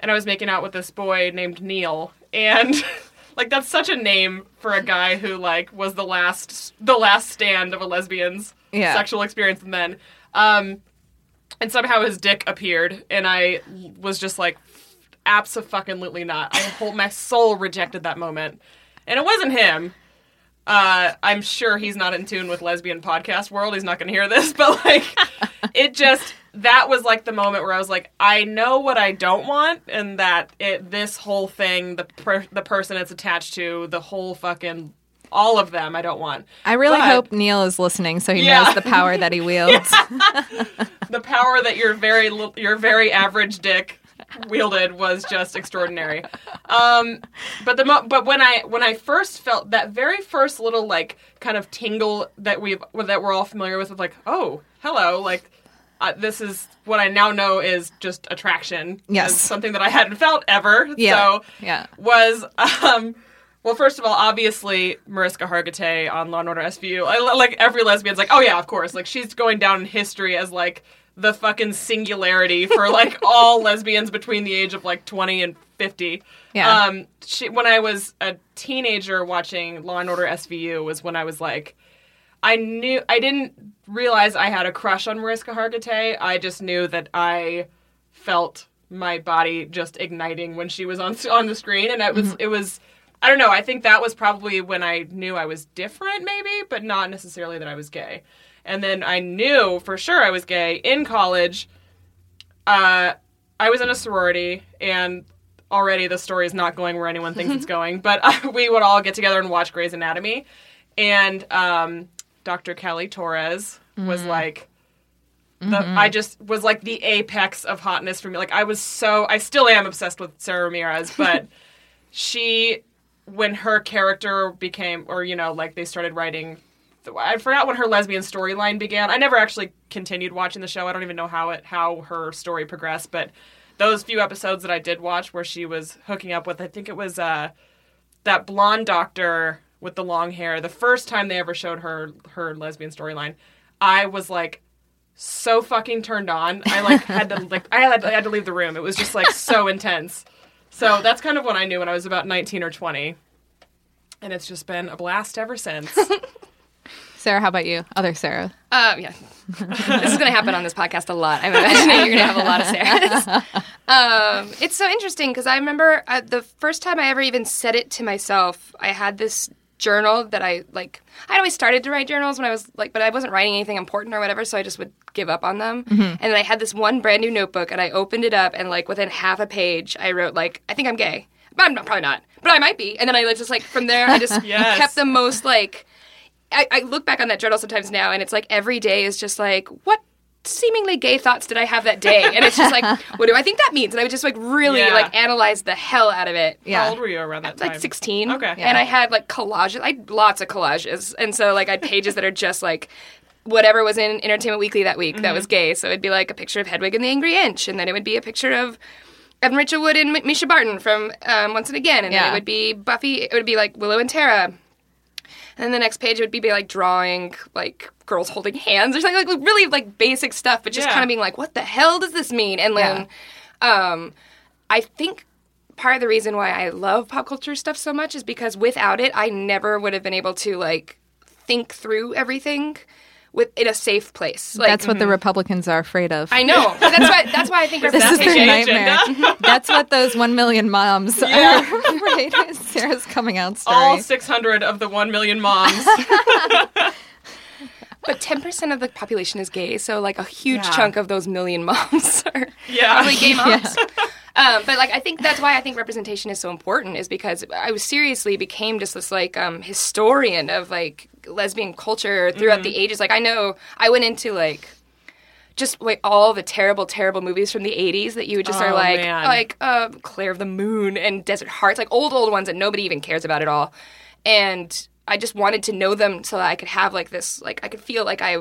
And I was making out with this boy named Neil, and (laughs) like that's such a name for a guy who like was the last the last stand of a lesbian's Yeah. sexual experience and then um and somehow his dick appeared and I was just like absolutely not. I hold my soul rejected that moment. And it wasn't him. Uh, I'm sure he's not in tune with lesbian podcast world. He's not going to hear this, (laughs) but like, it just that was like the moment where I was like, I know what I don't want, and that it this whole thing, the per, the person it's attached to, the whole fucking all of them, I don't want. I really But- hope Neil is listening so he Yeah. knows the power that he (laughs) wields. the power that your very li- your very average dick wielded was just extraordinary. Um, but the mo- but when I when I first felt that very first little like kind of tingle that we've that we're all familiar with of like oh hello like uh, this is what I now know is just attraction. Yes. Something that I hadn't felt ever. Yeah. So Yeah. was um well first of all obviously Mariska Hargitay on Law and Order SVU I, like every lesbian's like oh yeah of course like she's going down in history as like the fucking singularity for (laughs) like all lesbians between the age of like 20 and 50 Yeah. um she when I was a teenager watching Law and Order SVU was when I was like I knew I didn't realize I had a crush on Mariska Hargitay. I just knew that I felt my body just igniting when she was on (laughs) on the screen, and it was it was I don't know. I think that was probably when I knew I was different, maybe, but not necessarily that I was gay. And then I knew for sure I was gay in college. Uh, I was in a sorority, and already the story is not going where anyone thinks it's (laughs) going. But uh, (laughs) we would all get together and watch Grey's Anatomy, and um, Dr. Callie Torres was like. The, I just was like the apex of hotness for me. Like I was so I still am obsessed with Sara Ramirez, but (laughs) she when her character became or you know like they started writing I forgot when her lesbian storyline began. I never actually continued watching the show. I don't even know how it how her story progressed, but those few episodes that I did watch where she was hooking up with I think it was uh that blonde doctor with the long hair. The first time they ever showed her her lesbian storyline, I was like so fucking turned on. I like had to like I had I had to leave the room. It was just like so (laughs) intense. So that's kind of when I knew when I was about 19 or 20. And it's just been a blast ever since. (laughs) Sarah, how about you? Other Sarah. Uh, yeah. (laughs) this is going to happen on this podcast a lot. I'm imagining you're going to have a lot of Sarahs. Um, it's so interesting because I remember uh, the first time I ever even said it to myself, I had this journal that I like. I'd always started to write journals when I was like, but I wasn't writing anything important or whatever, so I just would give up on them. Mm-hmm. And then I had this one brand new notebook, and I opened it up, and like within half a page, I wrote like, I think I'm gay. But I'm not, probably not, but I might be. And then I just like from there, I just (laughs) Yes. kept the most like. I, I look back on that journal sometimes now, and it's like every day is just like, what seemingly gay thoughts did I have that day? And it's just like, (laughs) what do I think that means? And I would just like really Yeah. like analyze the hell out of it. Yeah. How old were you around that time? Like 16. Okay. And I had like collages. I had lots of collages. And so like I had pages that are just like whatever was in Entertainment Weekly that week that was Mm-hmm. gay. So it'd be like a picture of Hedwig and the Angry Inch. And then it would be a picture of Evan Rachel Wood and M- Mischa Barton from um, Once and Again. And then it would be Buffy. It would be like Willow and Tara. And then the next page would be, like drawing like girls holding hands or something like really like basic stuff, but just Yeah. kind of being like, what the hell does this mean? And then um, I think part of the reason why I love pop culture stuff so much is because without it, I never would have been able to like think through everything with in a safe place. Like, That's what the Republicans are afraid of. I know. (laughs) That's why. That's why I think this is representation. their gay nightmare. (laughs) (laughs) That's what those one million moms are afraid of. Sarah's coming out story. All 600 of the 1 million moms. But ten percent of the population is gay, so like a huge Yeah. chunk of those million moms are Yeah. probably gay moms. Um, but like I think that's why I think representation is so important is because I was seriously became just this like um, historian of like lesbian culture throughout the ages. Like I know I went into like just like all the terrible, terrible movies from the '80s that you would just Oh, are like, man. like uh, Claire of the Moon and Desert Hearts, like old, old ones that nobody even cares about at all. And I just wanted to know them so that I could have like this, like I could feel like I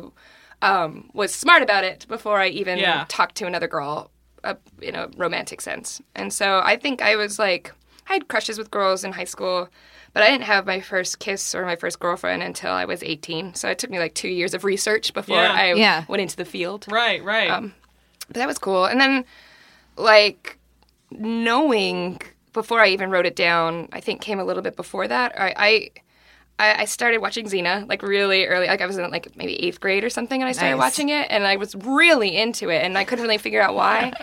um, was smart about it before I even Yeah. talked to another girl uh, in a romantic sense. And so I think I was like, I had crushes with girls in high school, but I didn't have my first kiss or my first girlfriend until I was 18. So it took me like two years of research before Yeah. I Yeah. went into the field. right, right. Um, But that was cool. And then, like, knowing before I even wrote it down, I think came a little bit before that. I, I, I I started watching Xena like really early. Like I was in like maybe eighth grade or something, and I started Nice. watching it, and I was really into it, and I couldn't really figure out why. (laughs)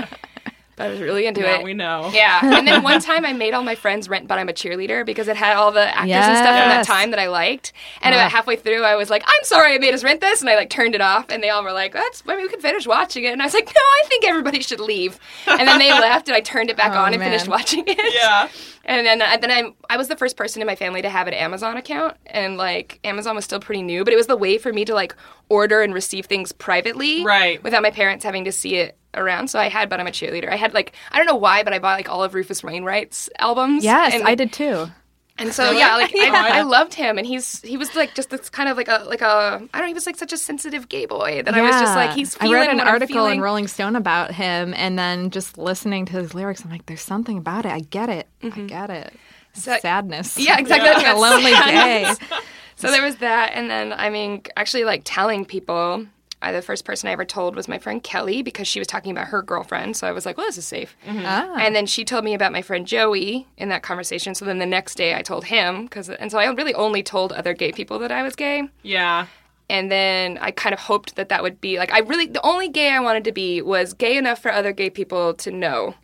but I was really into now it. we know. Yeah, and then one (laughs) time I made all my friends rent "But I'm a Cheerleader" because it had all the actors and stuff from that time that I liked. And about halfway through, I was like, "I'm sorry, I made us rent this," and I like turned it off, and they all were like, "That's, I mean, we can finish watching it." And I was like, "No, I think everybody should leave." And then they (laughs) left, and I turned it back Oh, on and man. finished watching it. Yeah. (laughs) And then, and then I, I was the first person in my family to have an Amazon account, and like Amazon was still pretty new, but it was the way for me to like order and receive things privately, Right. without my parents having to see it around. So I had, but I'm a cheerleader. I had like I don't know why, but I bought like all of Rufus Wainwright's albums. yes, and, I did too. And so yeah, like (laughs) Yeah. I, I loved him, and he's he was like just this kind of like a like a I don't know, he was like such a sensitive gay boy that I was just like he's. I read an article in Rolling Stone about him, and then just listening to his lyrics, I'm like, "There's something about it. I get it. I mm-hmm. get it. So- Sadness. Yeah, (laughs) exactly. Like a lonely sadness. gay. So there was that, and then I mean, actually, like telling people. I, the first person I ever told was my friend Kelly because she was talking about her girlfriend. So I was like, "Well, this is safe." Ah. And then she told me about my friend Joey in that conversation. So then the next day I told him because, and so I really only told other gay people that I was gay. Yeah. And then I kind of hoped that that would be like I really the only gay I wanted to be was gay enough for other gay people to know.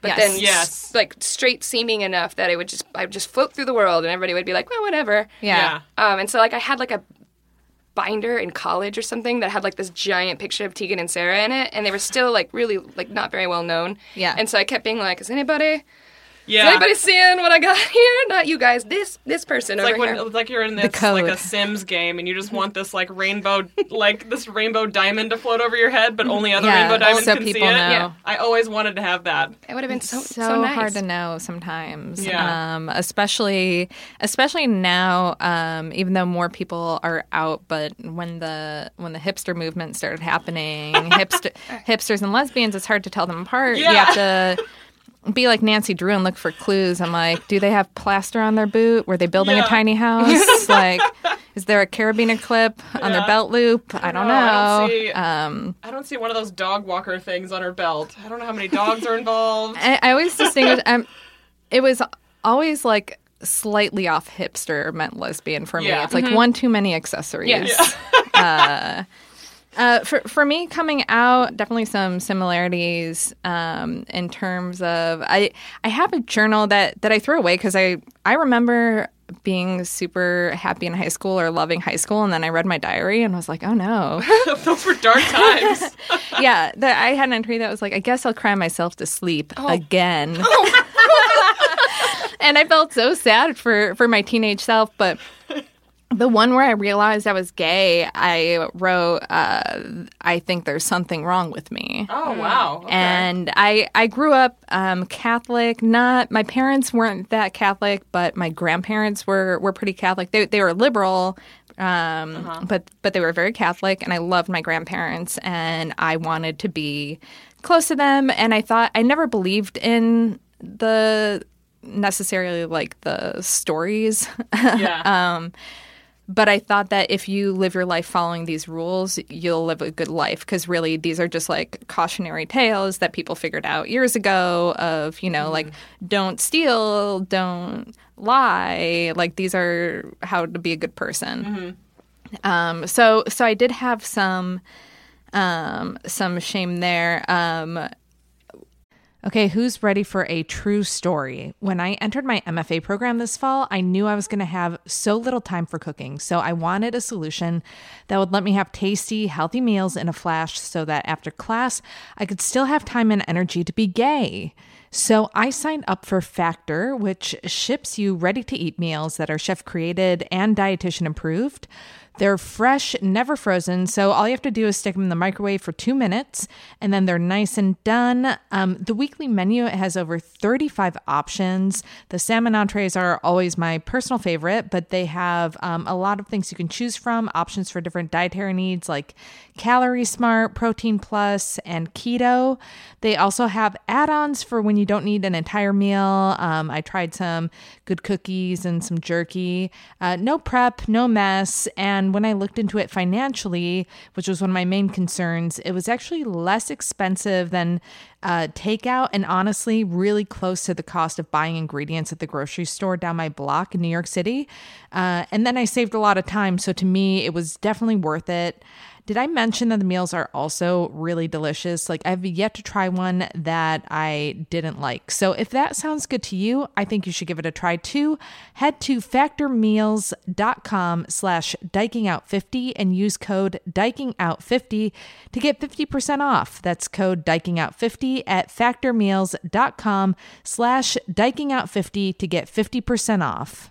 But Yes. then Yes. like straight seeming enough that it would just I would just float through the world and everybody would be like, "Well, whatever." Yeah. Um, and so like I had like a binder in college or something that had like this giant picture of Tegan and Sara in it, and they were still like really like not very well known. Yeah. And so I kept being like, "Is anybody? Yeah. Is anybody seeing what I got (laughs) here? Not you guys. This this person It's over like when here." it's like you're in this like a Sims game and you just want this like rainbow like this rainbow diamond to float over your head, but only other Yeah, rainbow diamonds so can see people it. know. Yeah. I always wanted to have that. It would have been so so, so, nice. hard to know sometimes. Yeah. Um, especially especially now, um, even though more people are out, but when the when the hipster movement started happening, (laughs) hipster, hipsters and lesbians, it's hard to tell them apart. You have to be like Nancy Drew and look for clues. I'm like, do they have plaster on their boot? Were they building Yeah. a tiny house? (laughs) like Is there a carabiner clip on their belt loop? I don't know. I don't see- um, I don't see one of those dog walker things on her belt. I don't know how many dogs are involved. I, I always distinguish. Um, it was always like slightly off hipster meant lesbian for me. Yeah. It's like one too many accessories. Yes. (laughs) Uh, for for me, coming out definitely some similarities um, in terms of I I have a journal that that I threw away because I I remember being super happy in high school or loving high school, and then I read my diary and was like, oh no, (laughs) Those were dark (laughs) times. yeah. That I had an entry that was like, I guess I'll cry myself to sleep again. (laughs) and I felt so sad for for my teenage self, but the one where I realized I was gay, I wrote, uh, "I think there's something wrong with me." Oh wow. Okay. And I I grew up um, Catholic. Not my parents weren't that Catholic, but my grandparents were were pretty Catholic. They they were liberal, um, but but they were very Catholic, and I loved my grandparents, and I wanted to be close to them. And I thought I never believed in the necessarily like the stories (laughs) yeah. But I thought that if you live your life following these rules, you'll live a good life because really these are just like cautionary tales that people figured out years ago of, you know, like don't steal, don't lie. Like these are how to be a good person. Um, so so I did have some um, some shame there. Um, Okay, who's ready for a true story? When I entered my MFA program this fall, I knew I was going to have so little time for cooking. So I wanted a solution that would let me have tasty, healthy meals in a flash so that after class, I could still have time and energy to be gay. So I signed up for Factor, which ships you ready to eat meals that are chef created and dietitian approved. They're fresh, never frozen, so all you have to do is stick them in the microwave for two minutes, and then they're nice and done. Um, the weekly menu has over 35 options. The salmon entrees are always my personal favorite, but they have um, a lot of things you can choose from, options for different dietary needs like Calorie Smart, Protein Plus, and Keto. They also have add ons for when you don't need an entire meal. Um, I tried some good cookies and some jerky. Uh, no prep, no mess. And when I looked into it financially, which was one of my main concerns, it was actually less expensive than uh, takeout and honestly really close to the cost of buying ingredients at the grocery store down my block in New York City. Uh, and then I saved a lot of time. So to me, it was definitely worth it. Did I mention that the meals are also really delicious? Like I've yet to try one that I didn't like. So if that sounds good to you, I think you should give it a try too. Head to factormeals.com slash dykingout50 and use code dykingout50 to get 50% off. That's code dykingout50 at factormeals.com slash dykingout50 to get 50% off.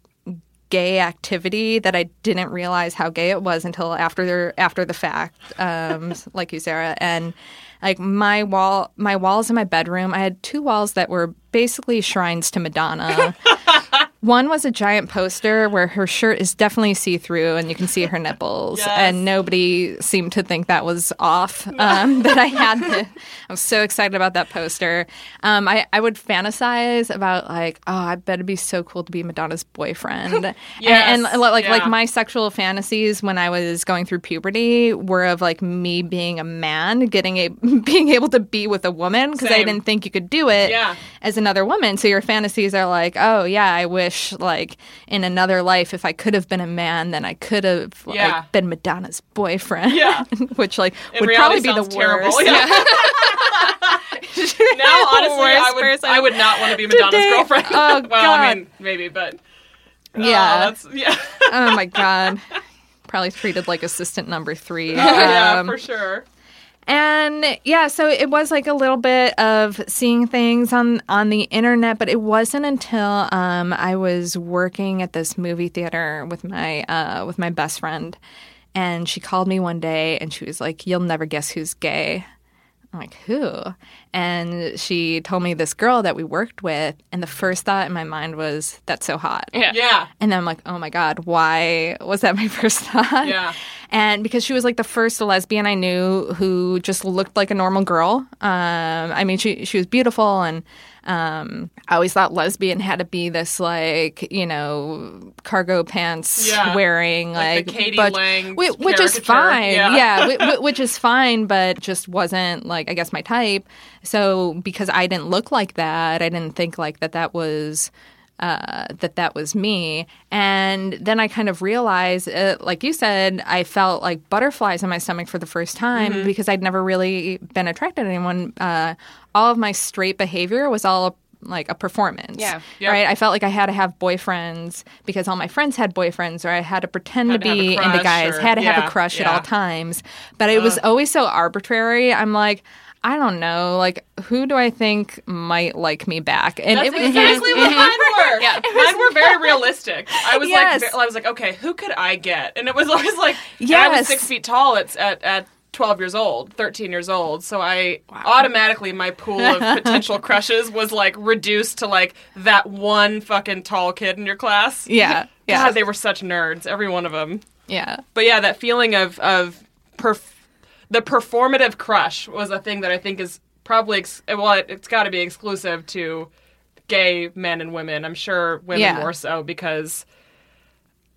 gay activity that I didn't realize how gay it was until after after the fact. Um, (laughs) like you, Sarah, and like my wall, my walls in my bedroom. I had two walls that were basically shrines to Madonna. (laughs) One was a giant poster where her shirt is definitely see through and you can see her nipples, Yes. and nobody seemed to think that was off. (laughs) Um, that I had, the, I was so excited about that poster. Um, I I would fantasize about like, oh, I bet it'd be so cool to be Madonna's boyfriend. Yes, (laughs) and, and like like my sexual fantasies when I was going through puberty were of like me being a man, getting a (laughs) being able to be with a woman because I didn't think you could do it Yeah. as another woman. So your fantasies are like, oh yeah, I wish like in another life if I could have been a man, then I could have like Yeah. been Madonna's boyfriend. Yeah. (laughs) which like In would probably be the sounds terrible. worst. Yeah. (laughs) (laughs) now, honestly, I would, person I would not want to be Madonna's today. girlfriend. Oh, well, I mean, maybe, but Yeah. oh, that's yeah, oh my god. Probably treated like assistant number three. yeah, Um, for sure. And yeah, so it was like a little bit of seeing things on on the internet, but it wasn't until um, I was working at this movie theater with my uh, with my best friend, and she called me one day and she was like, "You'll never guess who's gay." I'm like, who? And she told me this girl that we worked with, and the first thought in my mind was, "That's so hot." Yeah. Yeah, And then I'm like, oh my God, why was that my (laughs) first thought? Yeah. And because she was like the first lesbian I knew who just looked like a normal girl. Um, I mean, she, she was beautiful. And um, I always thought lesbian had to be this like, you know, cargo pants Yeah. (laughs) wearing, Like like, the Katie but- Lang whi- which is fine. Yeah. Yeah, whi- (laughs) whi- which is fine, but just wasn't like, I guess, my type. So because I didn't look like that, I didn't think like that that was uh, that that was me. And then I kind of realized, uh, like you said, I felt like butterflies in my stomach for the first time Mm-hmm. because I'd never really been attracted to anyone. Uh, all of my straight behavior was all like a performance. Yeah. Yep. Right. I felt like I had to have boyfriends because all my friends had boyfriends, or I had to pretend Had to to be into guys, or- had to have a crush at all times. But it was always so arbitrary. I'm like, I don't know. Like, who do I think might like me back? And That's it was exactly what mhm. mine were. (laughs) Yeah. mine were (laughs) very realistic. I was Yes. like, I was like, okay, who could I get? And it was (laughs) always like, yeah, I was six feet tall at at, at 12 years old, 13 years old. So I automatically, my pool of potential crushes was like reduced to like that one fucking tall kid in your class. Yeah. Yeah. God, they were such nerds, every one of them. yeah. But yeah, that feeling of of perf- the performative crush was a thing that I think is probably ex- well, it, it's got to be exclusive to gay men and women. I'm sure women Yeah. more so because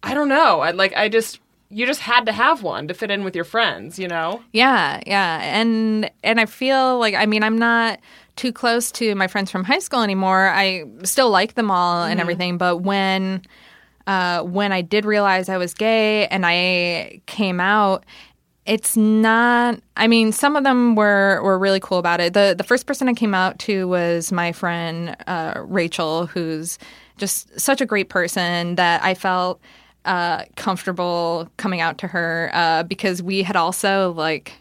I don't know. I like I just you just had to have one to fit in with your friends, you know. Yeah, yeah. And and I feel like I mean I'm not too close to my friends from high school anymore. I still like them all and everything, but when uh when I did realize I was gay and I came out it's not I mean some of them were were really cool about it. The the first person I came out to was my friend uh Rachel who's just such a great person that I felt uh, comfortable coming out to her uh, because we had also like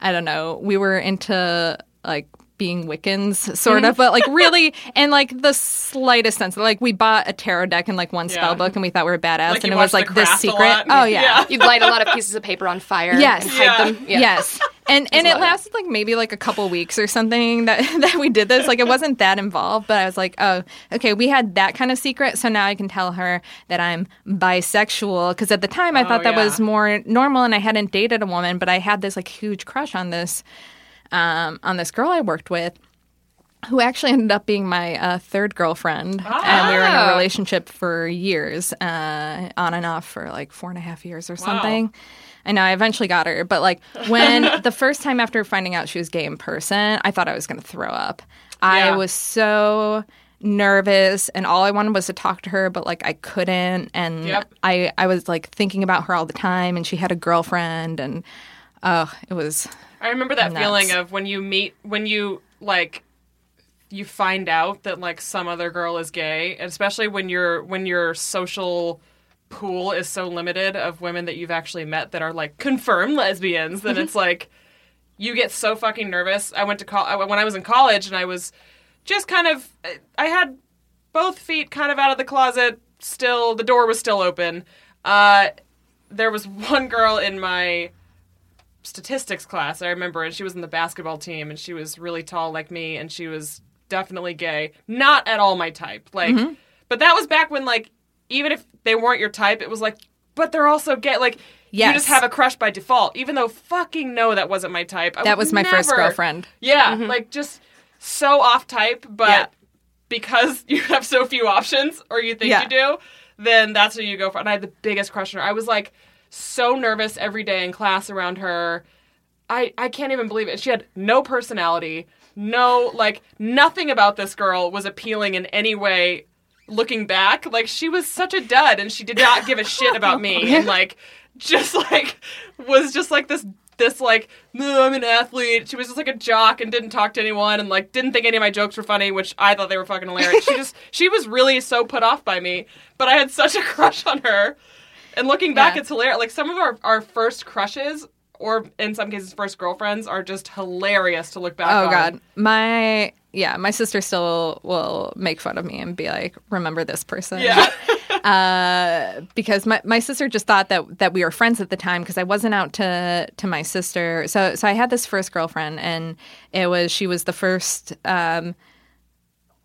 I don't know we were into like being Wiccans sort of but like (laughs) really and like the slightest sense like we bought a tarot deck and like one spell Yeah. book and we thought we were badass Like and it was like this secret oh yeah, Yeah. You'd light a lot of pieces of paper on fire Yes. and hide Yeah. them. Yeah. Yes. And and it lasted like maybe like a couple weeks or something that (laughs) that we did this. Like it wasn't that involved, but I was like, oh, okay, we had that kind of secret, so now I can tell her that I'm bisexual. Because at the time I thought that yeah. was more normal, and I hadn't dated a woman, but I had this like huge crush on this um, on this girl I worked with. Who actually ended up being my uh, third girlfriend, and we were in a Ah. relationship for years, uh, on and off for like four and a half years or something. I know I eventually got her, but like when (laughs) the first time after finding out she was gay in person, I thought I was going to throw up. I was so nervous and all I wanted was to talk to her but like I couldn't and Yep. I I was like thinking about her all the time and she had a girlfriend and oh it was I remember that Nuts. feeling of when you meet when you like you find out that like some other girl is gay, and especially when your when your social pool is so limited of women that you've actually met that are like confirmed lesbians, then it's (laughs) like you get so fucking nervous. I went to I- when I was in college and I was just kind of I had both feet kind of out of the closet. Still, the door was still open. Uh, there was (laughs) one girl in my statistics class, I remember, and she was in the basketball team, and she was really tall like me, and she was definitely gay. Not at all my type. Like, mm-hmm. but that was back when, like, even if they weren't your type, it was like, but they're also gay. Like, you just have a crush by default, even though fucking no, that wasn't my type. I That was my first girlfriend. Yeah, mm-hmm. like just so off type, but Yeah. because (laughs) you have so few options, or you think Yeah. you do, then that's what you go for. And I had the biggest crush on her. I was like so nervous every day in class around her. I I can't even believe it. She had no personality, no like nothing about this girl was appealing in any way. Looking back, like she was such a dud, and she did not give a shit about me, (laughs) and like just like was just like this this like no i'm an athlete she was just like a jock and didn't talk to anyone and like didn't think any of my jokes were funny which i thought they were fucking hilarious she just she was really so put off by me but i had such a (laughs) crush on her and looking back Yeah. it's hilarious like some of our, our first crushes or in some cases first girlfriends are just hilarious to look back Oh on God, my yeah, my sister still will make fun of me and be like, "Remember this person?" yeah (laughs) uh, because my, my sister just thought that that we were friends at the time because I wasn't out to to my sister. So so I had this first girlfriend and it was she was the first um,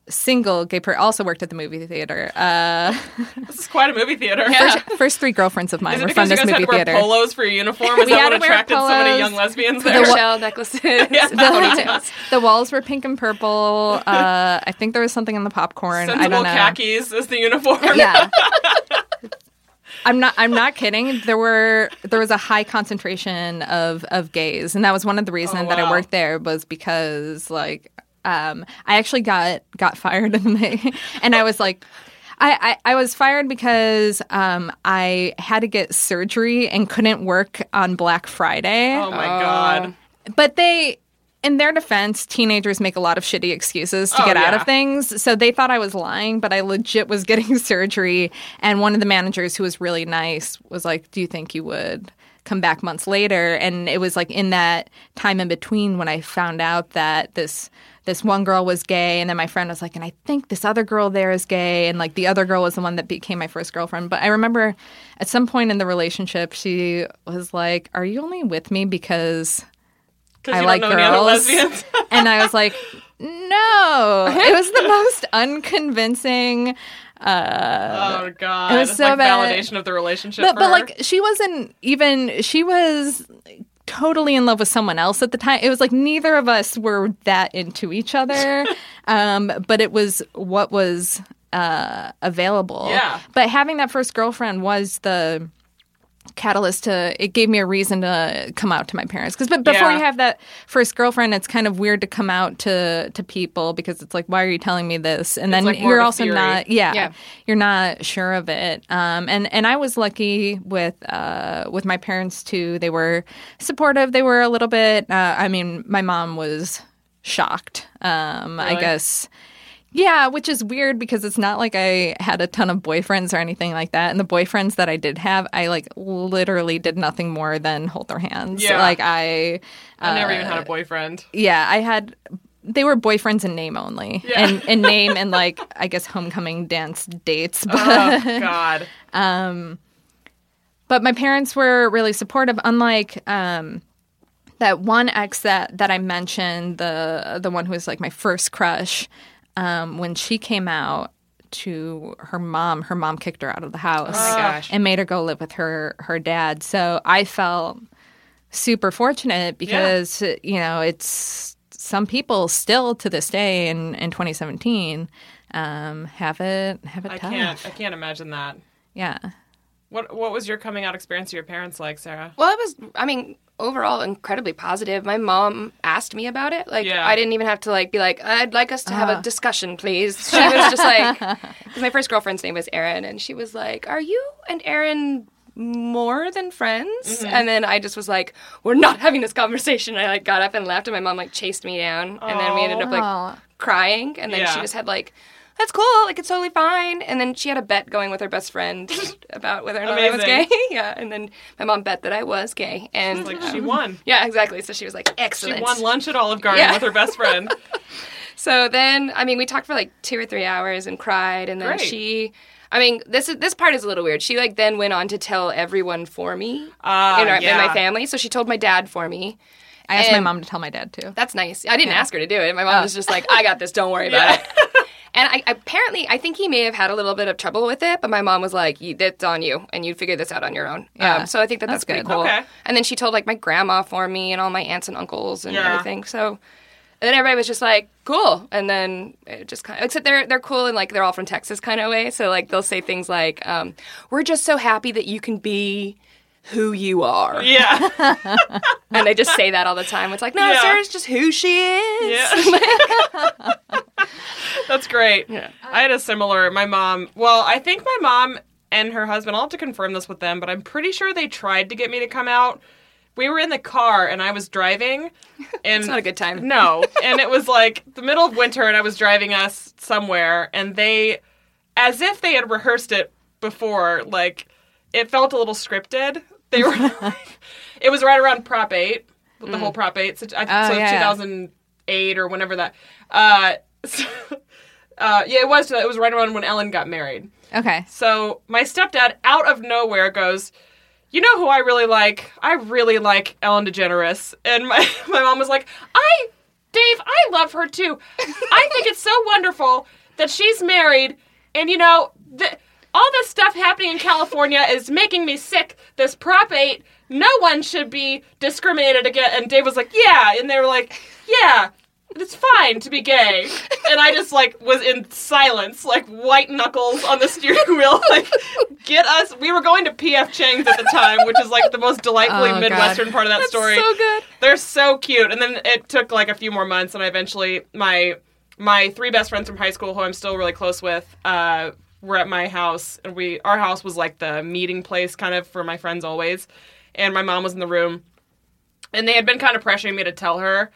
single gay person. Also worked at the movie theater. Uh, (laughs) this is quite a movie theater (laughs) first, first three girlfriends of mine were from this guys had movie to wear theater. polos for your uniform (laughs) is We that had what to wear attracted so many polos. young lesbians The there wa- Shell necklaces, the, the walls were pink and purple. Uh, I think there was something in the popcorn. I don't know. khakis is the uniform Yeah. I'm not I'm not kidding. There were there was a high concentration of of gays and that was one of the reasons Oh, that I worked there was because like um I actually got got fired (laughs) and they and I was like I, I, I was fired because um, I had to get surgery and couldn't work on Black Friday. oh my god But they, in their defense, teenagers make a lot of shitty excuses to Oh, get out of things. So they thought I was lying, but I legit was (laughs) getting surgery. And one of the managers who was really nice was like, Do you think you would? Come back months later, and it was like in that time in between when I found out that this this one girl was gay, and then my friend was like, and I think this other girl there is gay, and like the other girl was the one that became my first girlfriend. But I remember at some point in the relationship, she was like, "Are you only with me because I like don't know any other girls. (laughs) and I was like, no. It was the most unconvincing. Uh, Oh god, It was so like bad. validation of the relationship. but for but like she wasn't even. She was totally in love with someone else at the time. It was like neither of us were that into each other. (laughs) um, but it was what was uh, available. Yeah. But having that first girlfriend was the catalyst to it gave me a reason to come out to my parents. Because but before Yeah. you have that first girlfriend it's kind of weird to come out to to people because it's like why are you telling me this? And then like you're also theory. not yeah, Yeah. you're not sure of it. Um and and I was lucky with uh with my parents too. They were supportive. They were a little bit uh, I mean my mom was shocked. Um I guess yeah, which is weird because it's not like I had a ton of boyfriends or anything like that. And the boyfriends that I did have, I like literally did nothing more than hold their hands. Yeah. Like I, I never even uh, had a boyfriend. yeah, I had. They were boyfriends in name only, Yeah. and in (laughs) name and like I guess homecoming dance dates. But Oh (laughs) god. um but my parents were really supportive. Unlike um, that one ex that that I mentioned, the the one who was like my first crush, um, when she came out to her mom, her mom kicked her out of the house Oh my gosh. and made her go live with her her dad. So I felt super fortunate because you know it's some people still to this day in in 2017 um, have it have it I tough. can't. I can't imagine that. Yeah. What What was your coming out experience to your parents like, Sarah? Well, it was, I mean, overall incredibly positive. My mom asked me about it. Like, Yeah. I didn't even have to, like, be like, I'd like us to have a ah. discussion, please. She was just (laughs) like, because my first girlfriend's name was Erin, and she was like, Are you and Erin more than friends? Mm-hmm. And then I just was like, We're not having this conversation. I, like, got up and left, and my mom, like, chased me down. And then we ended up, like, crying. And then Yeah. she just had, like, that's cool. Like, it's totally fine. And then she had a bet going with her best friend (laughs) about whether or not I was gay. (laughs) yeah. And then my mom bet that I was gay. And Like she won. yeah, exactly. So she was like, excellent. She won lunch at Olive Garden Yeah. with her best friend. (laughs) So then, I mean, we talked for like two or three hours and cried, and then Great. she. I mean, this is this part is a little weird. She like then went on to tell everyone for me Ah, in, our, in my family. So she told my dad for me. I asked my mom to tell my dad too. That's nice. I didn't ask her to do it. My mom was just like, "I got this. Don't worry about it." And I apparently, I think he may have had a little bit of trouble with it, but my mom was like, "That's on you, and you figure this out on your own." Yeah. Um, so I think that that's, That's pretty good. cool. Okay. And then she told like my grandma for me and all my aunts and uncles and Yeah. everything. So and then everybody was just like, "Cool," and then it just kind of except they're they're cool and like they're all from Texas kind of way. So like they'll say things like, um, "We're just so happy that you can be." Who you are, Yeah. (laughs) and they just say that all the time. It's like, no, Yeah. Sarah's just who she is. Yeah. (laughs) (laughs) That's great. Yeah. I had a similar. My mom. Well, I think my mom and her husband. I'll have to confirm this with them, but I'm pretty sure they tried to get me to come out. We were in the car and I was driving, and It's not a good time. No, and it was like the middle of winter, and I was driving us somewhere, and they, as if they had rehearsed it before, like it felt a little scripted. They were. (laughs) it was right around Prop Eight, with the whole Prop Eight. So, I think Oh, so yeah. 2008 or whenever that. Uh, (laughs) so, uh, yeah, it was. It was right around when Ellen got married. Okay. So my stepdad, out of nowhere, goes, "You know who I really like? I really like Ellen DeGeneres." And my (laughs) my mom was like, "I, Dave, I love her too. I think it's so wonderful that she's married, and you know, th- all this stuff happening in California is making me sick. This Prop Eight, no one should be discriminated against." And Dave was like, "Yeah," and they were like, "Yeah." It's fine to be gay. And I just like was in silence, like white knuckles on the steering (laughs) wheel, like get us we were going to PF Chang's at the time, which is like the most delightfully Oh, God. Midwestern part of that story. so good. They're so cute. And then it took like a few more months and I eventually my my three best friends from high school who I'm still really close with, uh, were at my house and we our house was like the meeting place kind of for my friends always. And my mom was in the room and they had been kind of pressuring me to tell her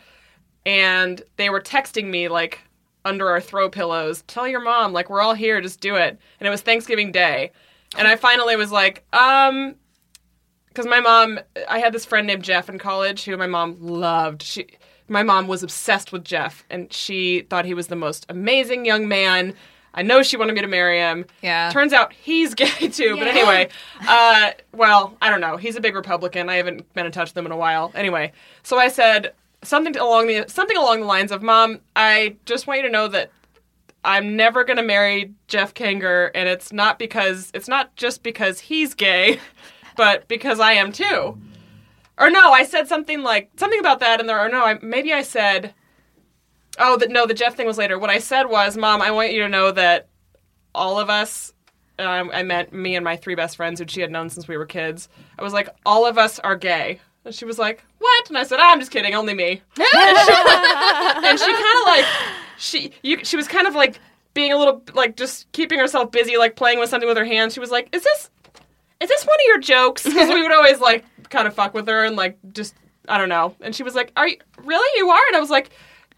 and they were texting me like under our throw pillows tell your mom like we're all here just do it. And it was thanksgiving day and i finally was like um because my mom i had this friend named jeff in college who my mom loved. She my mom was obsessed with jeff and she thought he was the most amazing young man i know she wanted me to marry him. Yeah. turns out he's (laughs) gay too but anyway uh, well i don't know. He's a big republican. I haven't been in touch with him in a while. Anyway so i said something along the something along the lines of mom i just want you to know that i'm never going to marry jeff kanger and it's not because it's not just because he's gay (laughs) but because i am too. Or no i said something like something about that and there. Or no I, maybe i said oh that no the jeff thing was later. What i said was mom i want you to know that all of us and I, I meant me and my three best friends who she had known since we were kids. I was like all of us are gay. And she was like what? And i said ah, i'm just kidding only me. (laughs) And she, and she kind of like she you, she was kind of like being a little like just keeping herself busy like playing with something with her hands. She was like is this is this one of your jokes? Because we would always like kind of fuck with her and like just i don't know. And she was like are you really? You are? And i was like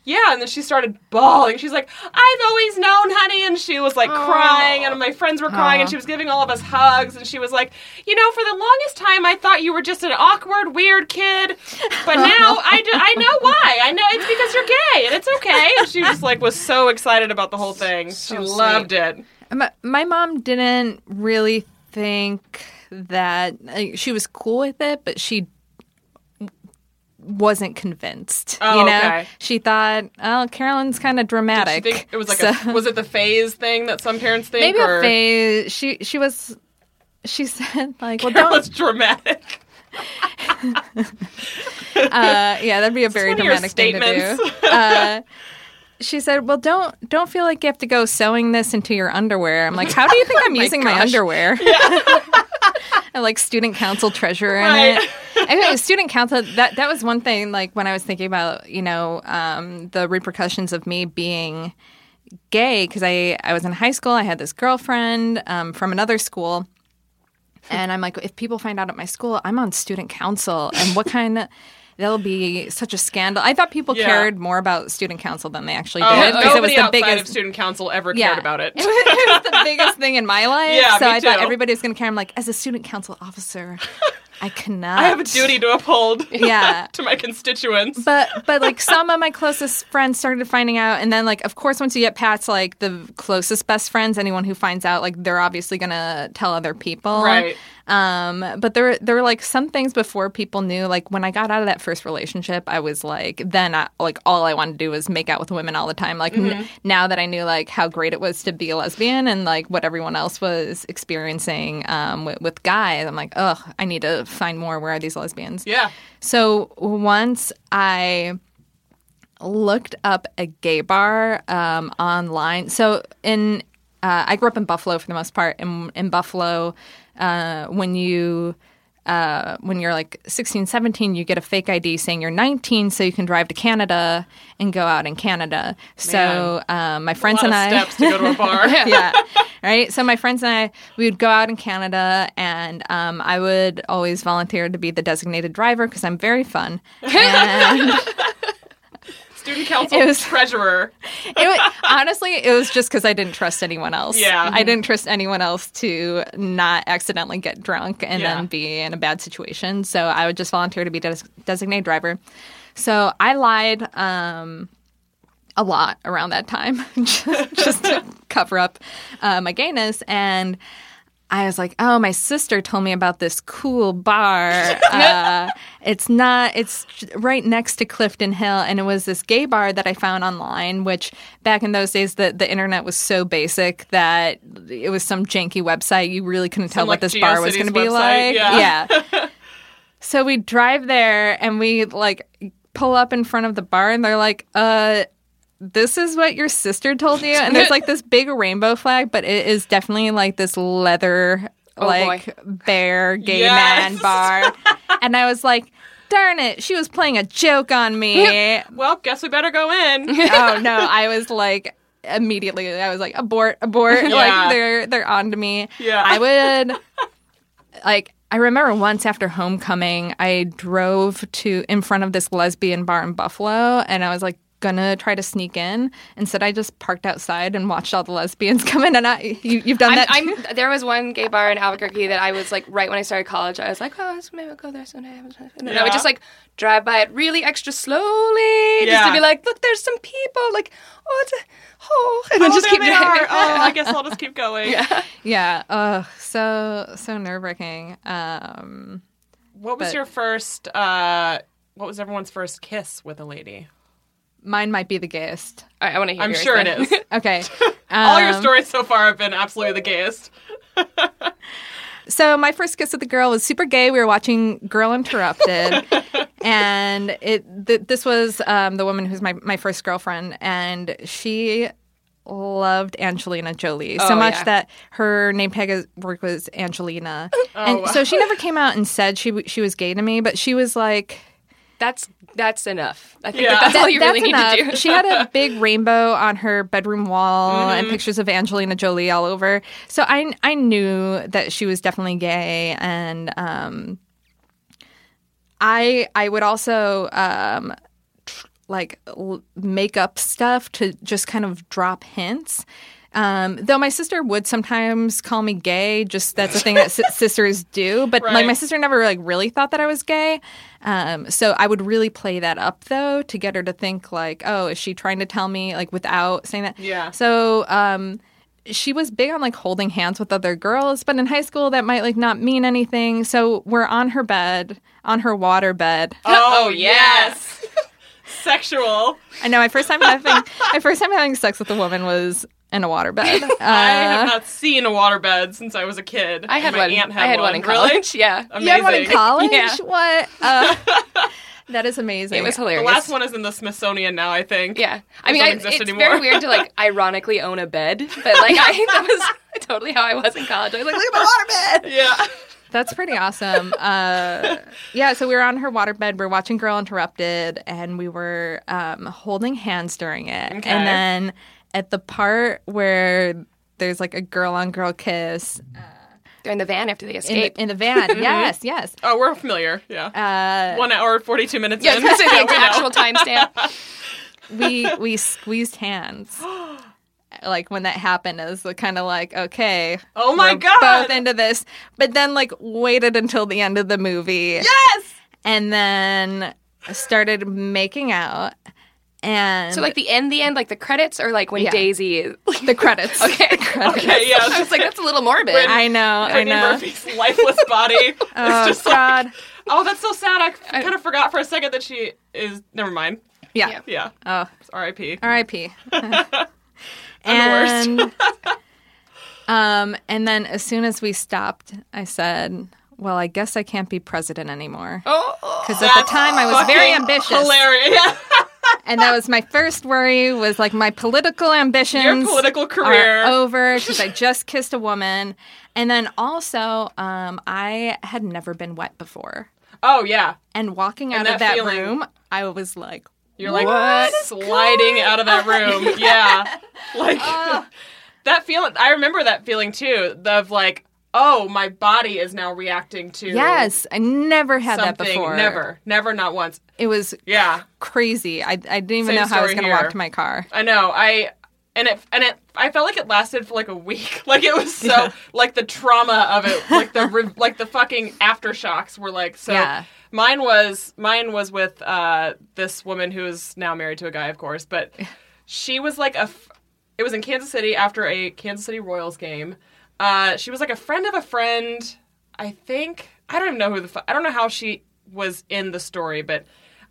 yeah and then she started bawling. She's like i've always known honey and she was like oh. crying and my friends were crying and she was giving all of us hugs and she was like you know for the longest time i thought you were just an awkward weird kid but (laughs) now i, do, I know why. I know it's because you're gay and it's okay. And she just like was so excited about the whole thing. she loved it. My, my mom didn't really think that like, she was cool with it, but she wasn't convinced. Oh, you know, okay. she thought, "Oh, Carolyn's kind of dramatic." think it was like (laughs) So- a was it the phase thing that some parents think maybe or a phase. She she was. She (laughs) said like, "Well, Carolyn's don't." dramatic (laughs) Uh, yeah, that'd be a very one of your dramatic thing to do. Uh, she said, "Well, don't don't feel like you have to go sewing this into your underwear." I'm like, "How do you think I'm using my Oh gosh. underwear?" I like student council treasurer in Right. it. Anyway, student council that that was one thing. Like when I was thinking about you know um, the repercussions of me being gay because I I was in high school. I had this girlfriend um, from another school. And I'm like, if people find out at my school, I'm on student council, and what kind of that'll be such a scandal. I thought people Yeah. cared more about student council than they actually Oh, did because it was the biggest. of student council ever yeah, cared about it. (laughs) it, was, it was the biggest thing in my life. Yeah, so I thought everybody was going to care. I'm like, as a student council officer, I (laughs) cannot. I have a duty to uphold. (laughs) Yeah. to my constituents. but but like some of my closest friends started finding out and then like of course once you get past like the closest best friends anyone who finds out like they're obviously gonna tell other people Right. Um but there there were like some things before people knew like when i got out of that first relationship i was like then I, like all i wanted to do was make out with women all the time like n- now that i knew like how great it was to be a lesbian and like what everyone else was experiencing um with, with guys i'm like ugh i need to find more where are these lesbians yeah. so once I looked up a gay bar um, online. So in uh, I grew up in Buffalo for the most part. In, in Buffalo, uh, when you uh, when you're like 16, 17, you get a fake ID saying you're 19, so you can drive to Canada and go out in Canada. So um, my friends and I steps to go to a (laughs) bar. yeah. Right. So my friends and I, we would go out in Canada, and um, I would always volunteer to be the designated driver because I'm very fun. (laughs) And Student council It was- treasurer. it was, honestly, it was just because I didn't trust anyone else. Yeah. I didn't trust anyone else to not accidentally get drunk and Yeah. then be in a bad situation. So I would just volunteer to be des- designated driver. So I lied. Um, a lot around that time (laughs) just, just to cover up uh, my gayness and I was like, oh, my sister told me about this cool bar. (laughs) Uh, it's not, it's right next to Clifton Hill. And it was this gay bar that I found online, which back in those days, the, the internet was so basic that it was some janky website. You really couldn't tell Some, what like, this bar was going to be like. yeah. yeah. (laughs) so we drive there and we like pull up in front of the bar and they're like, uh, this is what your sister told you and there's like this (laughs) big rainbow flag but it is definitely like this leather Oh, like bear gay Yes. man bar (laughs) and i was like darn it she was playing a joke on me (laughs) Well, guess we better go in. oh no i was like immediately i was like abort abort Yeah. like they're they're on to me Yeah. i would like I remember once after homecoming, I drove to in front of this lesbian bar in Buffalo, and I was like gonna try to sneak in. Instead, I just parked outside and watched all the lesbians (laughs) come in. And I, you, you've done I'm, that. I'm, there was one gay bar in Albuquerque that I was like right when I started college. I was like, oh, maybe I'll go there someday. And then I Yeah. would just like drive by it really extra slowly, just Yeah. to be like, look, there's some people. Like, oh, it's a, oh, and then Oh, just keep they driving. are. Oh, I (laughs) guess I'll just keep going. yeah. Oh, so so nerve wracking. Um, What was But- your first? uh What was everyone's first kiss with a lady? Mine might be the gayest. All right, I want to hear. I'm yours sure it then. is. (laughs) Okay. (laughs) All your Um, stories so far have been absolutely the gayest. (laughs) So my first kiss with the girl was super gay. We were watching Girl Interrupted, and it th- this was um, the woman who's my my first girlfriend, and she loved Angelina Jolie so Oh, much yeah. that her name tag at work was Angelina, and so she never came out and said she she was gay to me, but she was like. That's that's enough. I think Yeah. that that's all That- you really that's need enough. to do. she had a (laughs) big rainbow on her bedroom wall and Mm-hmm. pictures of Angelina Jolie all over. So I I knew that she was definitely gay, and um, I I would also um, tr- like l- make up stuff to just kind of drop hints. Um, though my sister would sometimes call me gay, just that's a thing that si- (laughs) sisters do. But like my sister never like really thought that I was gay. Um, so I would really play that up though to get her to think like, oh, is she trying to tell me like without saying that? Yeah. So um, she was big on like holding hands with other girls, but in high school that might like not mean anything. So we're on her bed, on her water bed. Oh, (laughs) yes. (laughs) Sexual. I know my first time having my first time having sex with a woman was in a waterbed. Uh, (laughs) I have not seen a waterbed since I was a kid. I had My one. Aunt had I had one, in Really? college. Yeah, Amazing. (laughs) you had one in college? Yeah. What? Uh, (laughs) that is amazing. it was hilarious. The last one is in the Smithsonian now, I think. Yeah, I mean, don't I, exist it's anymore. very weird to like ironically own a bed, but like I, that was totally how I was in college. I was like, look at my waterbed. Yeah. That's pretty awesome. Uh, yeah, so we were on her waterbed. We are watching Girl Interrupted, and we were um, holding hands during it. Okay. And then at the part where there's like a girl on girl kiss They're in the van after they in escape. the, in the van. (laughs) yes, yes. Oh, we're familiar. Yeah. Uh, One hour, 42 minutes yeah, I in. was gonna Yeah, the (laughs) actual timestamp. (laughs) we we squeezed hands. (gasps) like when that happened, I was kind of like, okay, Oh my we're God. both into this. But then like waited until the end of the movie, Yes. and then started making out, and So like the end, the end, like the credits, or like when Yeah. Daisy is. the credits. (laughs) okay. (laughs) Okay, yeah. (laughs) I was like, that's a little morbid. I know, I know. Murphy's lifeless body. Oh just God, like, oh, that's so sad. I, kind of forgot for a second that she is. Never mind. yeah. Yeah. Yeah. Oh, R.I.P. R.I.P. The and um, and then as soon as we stopped, I said, "Well, I guess I can't be president anymore." Oh, Because at the time I was very ambitious, Hilarious. And that was my first worry. Was like my political ambitions. Your political career. are over because I just kissed a woman, and then also um, I had never been wet before, oh yeah. and walking out And of that that feeling- room, I was like, You're like What is sliding out of that room. Yeah. (laughs) Like that feeling I remember that feeling too. Of like, oh, my body is now reacting to "Yes, I never had that before. Never. Never not once. It was Yeah. crazy. I, I didn't even Same know how I was going to walk to my car. I know. I and it and it I felt like it lasted for like a week. (laughs) Like it was so like the trauma of it, like the re- like the fucking aftershocks were like so. Yeah. Mine was mine was with uh, this woman who is now married to a guy, of course, but (laughs) she was like a. F- it was in Kansas City after a Kansas City Royals game. Uh, she was like a friend of a friend. I think I don't even know who the fu- I don't know how she was in the story, but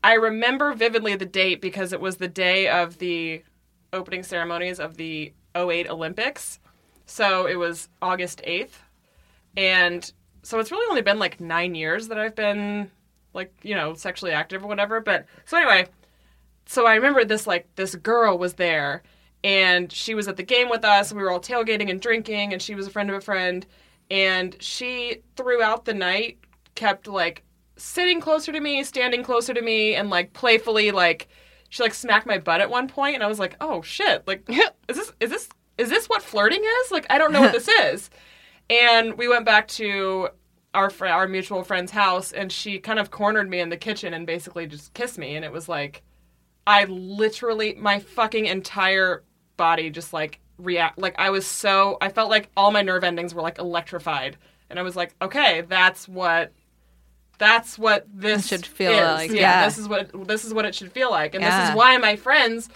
I remember vividly the date because it was the day of the opening ceremonies of the 08 Olympics. So it was August 8th. And so it's really only been like nine years that I've been like, you know, sexually active or whatever. But so anyway, so I remember this like this girl was there and she was at the game with us. And we were all tailgating and drinking, and she was a friend of a friend. And she throughout the night kept like sitting closer to me, standing closer to me, and like playfully like she like smacked my butt at one point, and I was like, oh shit, like (laughs) is this is this is this what flirting is? Like I don't know what this (laughs) is. And we went back to our fr- our mutual friend's house, and she kind of cornered me in the kitchen and basically just kissed me, and it was like I literally my fucking entire body just like react like I was so I felt like all my nerve endings were like electrified and I was like okay that's what that's what this should feel is. like, yeah, yeah. this is what this is what it should feel like and this is why my friends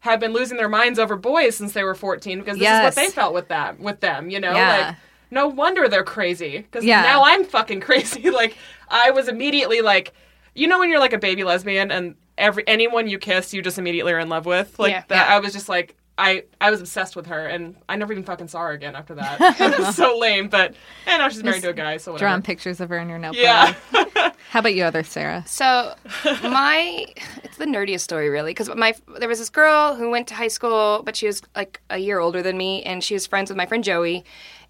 have been losing their minds over boys since they were 14 because this Yes. is what they felt with that with them you know Yeah. like no wonder they're crazy because Yeah. now I'm fucking (laughs) crazy like I was immediately like you know when you're like a baby lesbian and every anyone you kiss you just immediately are in love with like Yeah. that Yeah. I was just like I I was obsessed with her and I never even fucking saw her again after that. (laughs) It was so lame but and now she's married to a guy so whatever. Drawing pictures of her in your notebook. yeah. How about you, other Sarah? So my it's the nerdiest story really because my there was this girl who went to high school but she was like a year older than me and she was friends with my friend Joey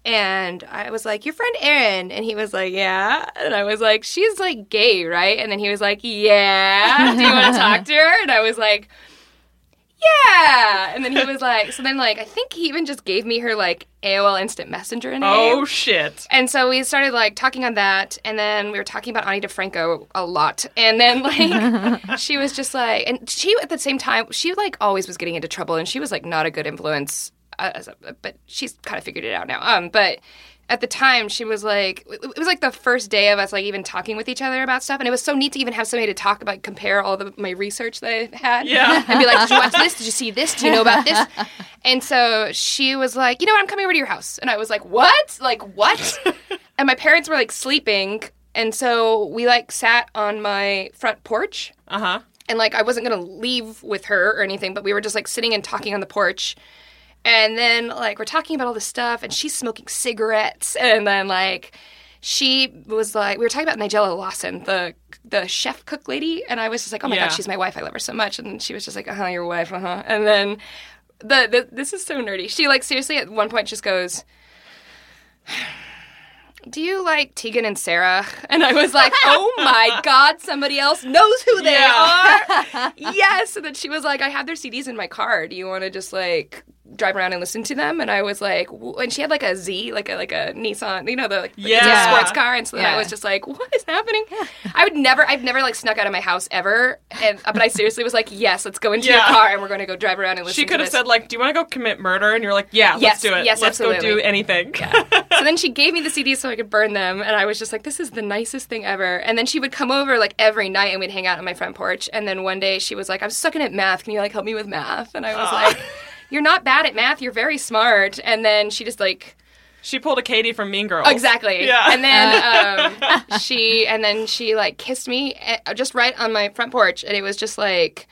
and I was like your friend Erin and he was like yeah and I was like she's like gay right? And then he was like yeah do you want to (laughs) talk to her? And I was like yeah and then he was like so then like I think he even just gave me her like AOL instant messenger name oh shit and so we started like talking on that, and then we were talking about Ani DiFranco a lot. And then like (laughs) she was just like, and she at the same time she like always was getting into trouble, and she was like not a good influence. Uh, but she's kind of figured it out now. Um, but at the time she was like, it was like the first day of us like even talking with each other about stuff, and it was so neat to even have somebody to talk about, compare all the my research that I had, Yeah. and be like, did you watch this? Did you see this? Do you know about this? (laughs) And so she was like, you know what? I'm coming over to your house. And I was like, what? Like, what? (laughs) and my parents were like sleeping. And so we like sat on my front porch. uh-huh And like, I wasn't going to leave with her or anything, but we were just like sitting and talking on the porch. And then like, we're talking about all this stuff, and she's smoking cigarettes. And then like, she was like, we were talking about Nigella Lawson, the the chef cook lady, and I was just like, oh my Yeah. god, she's my wife. I love her so much. And she was just like, uh huh, your wife, uh huh. And then the, the this is so nerdy. She like seriously at one point just goes, "Do you like Tegan and Sara?" And I was like, "Oh my (laughs) god, somebody else knows who they Yeah. are." (laughs) yes. And then she was like, "I have their CDs in my car. Do you want to just like drive around and listen to them. And I was like, w- and she had like a Z, like a like a Nissan, you know, the like, Yeah. sports car. And so then I was just like, what is happening? I would never, I've never like snuck out of my house ever. And uh, but I seriously was like, yes, let's go into Yeah. your car and we're going to go drive around and listen. She could have said like, "Do you want to go commit murder?" And you're like, "Yeah, Yes, let's do it. yes, let's go do absolutely. anything." (laughs) so then she gave me the CDs so I could burn them, and I was just like, "This is the nicest thing ever." And then she would come over like every night, and we'd hang out on my front porch. And then one day she was like, "I'm sucking at math. Can you like help me with math?" And I was like, "You're not bad at math. You're very smart." And then she just like she pulled a Cady from Mean Girls. exactly, Yeah. And then (laughs) um, she and then she like kissed me eh, just right on my front porch, and it was just like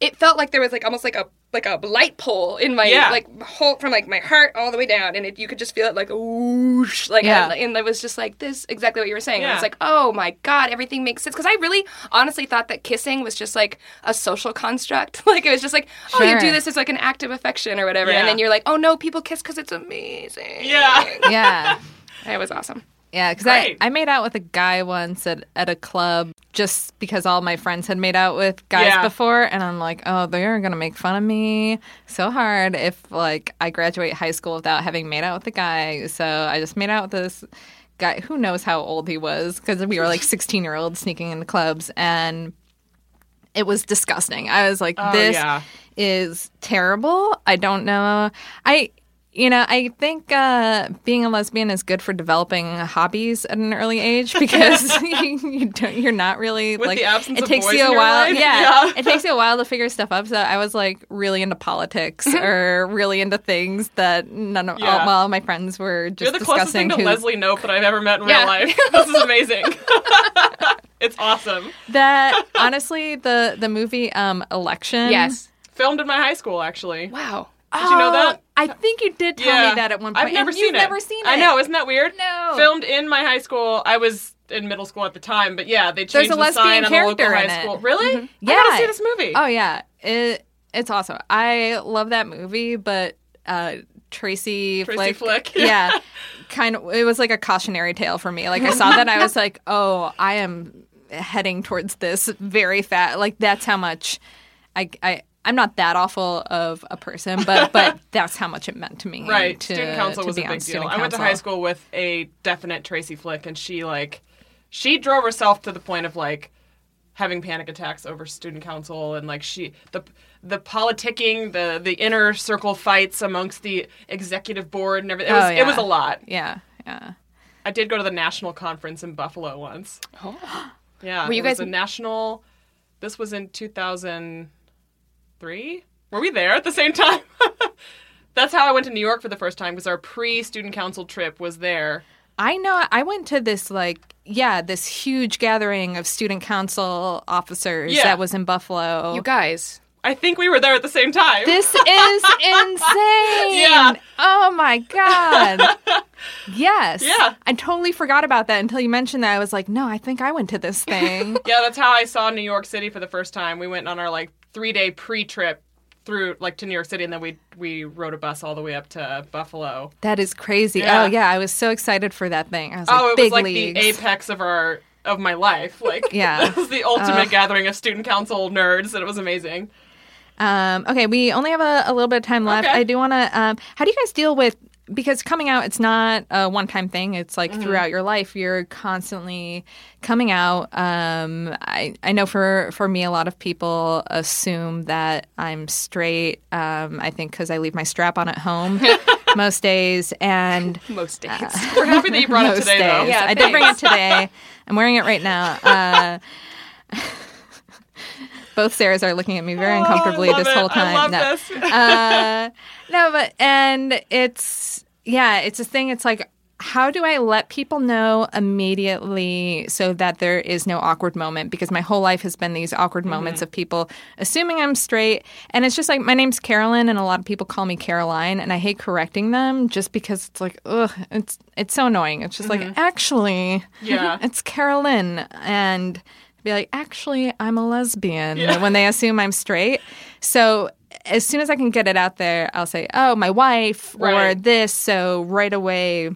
it felt like there was like almost like a like a light pole in my Yeah. like whole from like my heart all the way down, and it, you could just feel it like a whoosh, like Yeah. and it was just like this exactly what you were saying. And Yeah. It's like oh my god, everything makes sense because I really honestly thought that kissing was just like a social construct. (laughs) like it was just like oh you do this as like an act of affection or whatever, Yeah. and then you're like oh no, people kiss because it's amazing. Yeah. (laughs) Yeah. it was awesome. Yeah, because I, I made out with a guy once at, at a club just because all my friends had made out with guys Yeah. before. And I'm like, oh, they're going to make fun of me so hard if, like, I graduate high school without having made out with a guy. So I just made out with this guy. Who knows how old he was because we were like 16 year olds sneaking into clubs. And it was disgusting. I was like, Oh, this yeah. is terrible. I don't know. I, you know, I think uh, being a lesbian is good for developing hobbies at an early age (laughs) because (laughs) you, don't, you're not really With like the absence it takes you a while. Yeah, Yeah. it takes you a while to figure stuff up. So I was like really into politics (laughs) or really into things that none of Yeah. all, well, my friends were just You're the closest discussing. thing to Leslie Knope that I've ever met in Yeah. real life. This is amazing. it's awesome. that honestly, the the movie um, Election. Yes. Filmed in my high school, actually. Wow. Did you know that? Oh, I think you did tell me that at one point. I've never seen you've it. never seen it. I know, isn't that weird? No. Filmed in my high school. I was in middle school at the time, but yeah, they There's changed a the lesbian sign on the local character high it. school. Really? I Yeah. gotta see this movie. Oh yeah, it it's awesome. I love that movie, but uh, Tracy, Tracy Flick, Flick. yeah, (laughs) kind of. It was like a cautionary tale for me. Like I saw that, I was like, oh, I am heading towards this very fast. Like that's how much I I. I'm not that awful of a person, but but (laughs) that's how much it meant to me. Right. to- student council was a big deal. I went to high school with a definite Tracy Flick, and she like she drove herself to the point of like having panic attacks over student council and like she the the politicking the the inner circle fights amongst the executive board and everything it was Oh, it was a lot Yeah, yeah. i did go to the national conference in buffalo once oh. (gasps) yeah Were you it was guys- a national this was in 2003 were we there at the same time (laughs) that's how i went to new york for the first time because our pre-student council trip was there I know. I went to this like yeah, this huge gathering of student council officers Yeah. that was in Buffalo. You guys. I think we were there at the same time. this (laughs) is insane. Yeah. Oh my god. (laughs) Yes. Yeah. I totally forgot about that until you mentioned that. I was like, no, I think I went to this thing. yeah, that's how I saw New York City for the first time. We went on our like three day pre trip through like to New York City, and then we we rode a bus all the way up to Buffalo. that is crazy. Yeah. Oh yeah, I was so excited for that thing. I was oh, it was like leagues. the apex of our of my life. (laughs) Like Yeah. (laughs) it was the ultimate gathering of student council nerds, and it was amazing. Um, okay, we only have a, a little bit of time left. Okay. I do want to. Um, how do you guys deal with because coming out? It's not a one-time thing. It's like throughout your life. You're constantly coming out. Um, I I know for for me, a lot of people assume that I'm straight. Um, I think because I leave my strap on at home (laughs) most days, and (laughs) Most days. (laughs) We're happy that you brought it today, though. Yeah, I did bring it today. I'm wearing it right now. Uh, both Sarahs are looking at me very uncomfortably Oh, this it. whole time. I love No. this. (laughs) uh, no, but and it's yeah, it's a thing. It's like how do I let people know immediately so that there is no awkward moment? Because my whole life has been these awkward moments of people assuming I'm straight, and it's just like my name's Carolyn, and a lot of people call me Caroline, and I hate correcting them just because it's like ugh, it's it's so annoying. It's just like actually, Yeah. (laughs) it's Carolyn, and be like, actually, I'm a lesbian when they assume I'm straight. So as soon as I can get it out there, I'll say, oh, my wife or this. So right away,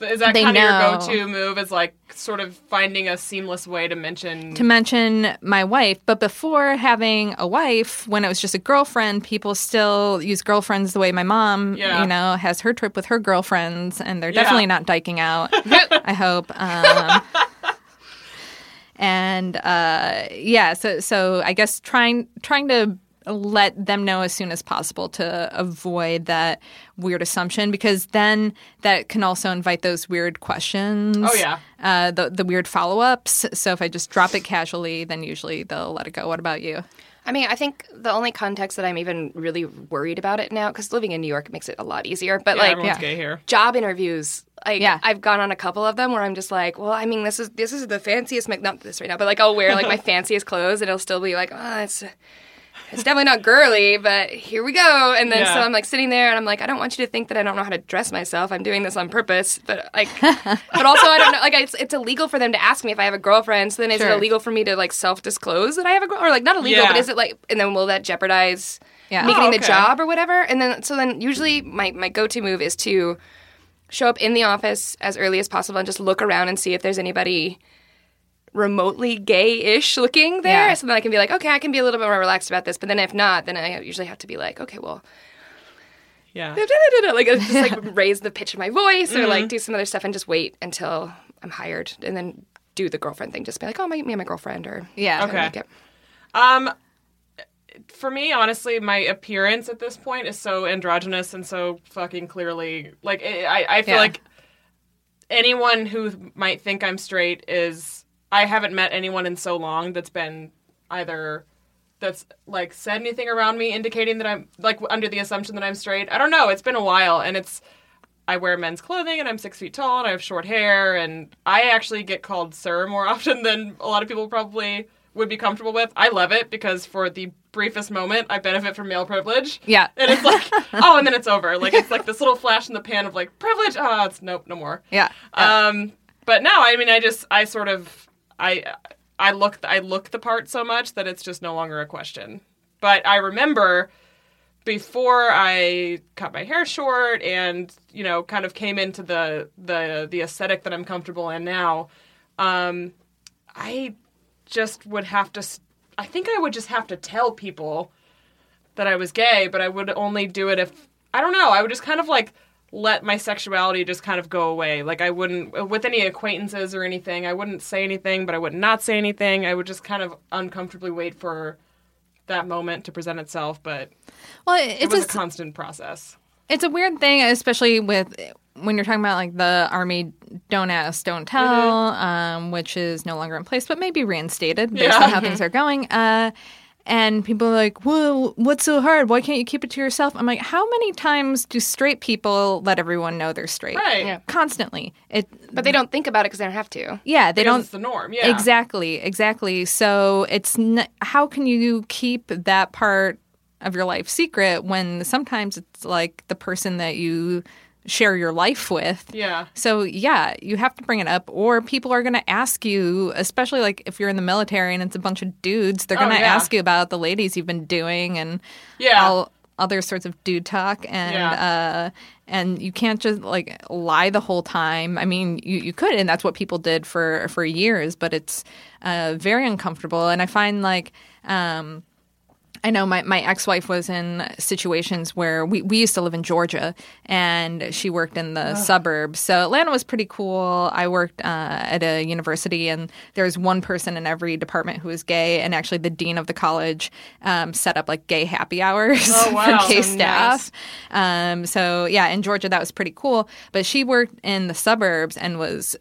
Is that kind of your go-to move? Is like sort of finding a seamless way to mention. to mention my wife, but before having a wife, when it was just a girlfriend, people still use girlfriends the way my mom, Yeah. you know, has her trip with her girlfriends, and they're Yeah. definitely not dyking out. (laughs) I hope. Um, and uh, yeah, so so I guess trying trying to let them know as soon as possible to avoid that weird assumption because then that can also invite those weird questions. Oh, yeah. uh, the the weird follow ups. So if I just drop it casually, then usually they'll let it go. What about you? I mean, I think the only context that I'm even really worried about it now, because living in New York makes it a lot easier. But yeah, like yeah. gay here. job interviews, like Yeah. I've gone on a couple of them where I'm just like, well, I mean, this is this is the fanciest, make not this right now, but like I'll wear like my (laughs) fanciest clothes, and it'll still be like, oh, it's. It's definitely not girly, but here we go. And then so I'm like sitting there and I'm like, I don't want you to think that I don't know how to dress myself. I'm doing this on purpose. But like, (laughs) but also I don't know. Like, it's, it's illegal for them to ask me if I have a girlfriend. So then is Sure. it illegal for me to like self disclose that I have a girl? Or like, not illegal, Yeah. but is it like, and then will that jeopardize Yeah. me Oh, getting the job or whatever? And then, so then usually my, my go to move is to show up in the office as early as possible and just look around and see if there's anybody remotely gay-ish looking there Yeah. so then i can be like okay i can be a little bit more relaxed about this but then if not then i usually have to be like okay well Yeah. (laughs) like just like (laughs) raise the pitch of my voice or Mm-hmm. like do some other stuff and just wait until i'm hired and then do the girlfriend thing just be like oh my me and my girlfriend or Yeah. Okay. like. Um, for me, honestly, my appearance at this point is so androgynous and so fucking clearly like I, I I feel Yeah. like anyone who might think I'm straight is I haven't met anyone in so long that's been either that's like said anything around me indicating that I'm like under the assumption that I'm straight. I don't know. It's been a while, and it's I wear men's clothing and I'm six feet tall and I have short hair and I actually get called sir more (laughs) often than a lot of people probably would be comfortable with. I love it because for the briefest moment I benefit from male privilege. Yeah. And it's like (laughs) oh and then it's over. Like it's like this little flash in the pan of like privilege. Oh it's nope, no more. Yeah. Um but no, I mean I just I sort of I I look I look the part so much that it's just no longer a question. But I remember before I cut my hair short and you know kind of came into the the the aesthetic that I'm comfortable in now, um, I just would have to. I think I would just have to tell people that I was gay, but I would only do it if I don't know. I would just kind of like let my sexuality just kind of go away. Like I wouldn't with any acquaintances or anything. I wouldn't say anything, but I would not say anything. I would just kind of uncomfortably wait for that moment to present itself, but Well, it it's was a, a constant process. it's a weird thing, especially with when you're talking about like the army don't ask, don't tell, Mm-hmm. um, which is no longer in place, but maybe reinstated based Yeah. on how things are going. Uh, and people are like, "Well, what's so hard? Why can't you keep it to yourself?" I'm like, "How many times do straight people let everyone know they're straight? Right. Yeah. Constantly. It, but they don't think about it because they don't have to yeah, they Because don't it's the norm. Yeah. Exactly, exactly. So it's n- how can you keep that part of your life secret when sometimes it's like the person that you share your life with. Yeah. So yeah, you have to bring it up, or people are going to ask you, especially like if you're in the military and it's a bunch of dudes, they're Oh, going to yeah. ask you about the ladies you've been doing and Yeah. all other sorts of dude talk and Yeah. uh and you can't just like lie the whole time. I mean, you, you could, and that's what people did for for years, but it's uh, very uncomfortable. And I find like um, I know my, my ex wife was in situations where we, we used to live in Georgia and she worked in the suburbs. So Atlanta was pretty cool. I worked uh, at a university and there was one person in every department who was gay. And actually, the dean of the college um, set up like gay happy hours Oh, (laughs) wow. for gay So staff. Um, so yeah, in Georgia, that was pretty cool. But she worked in the suburbs and was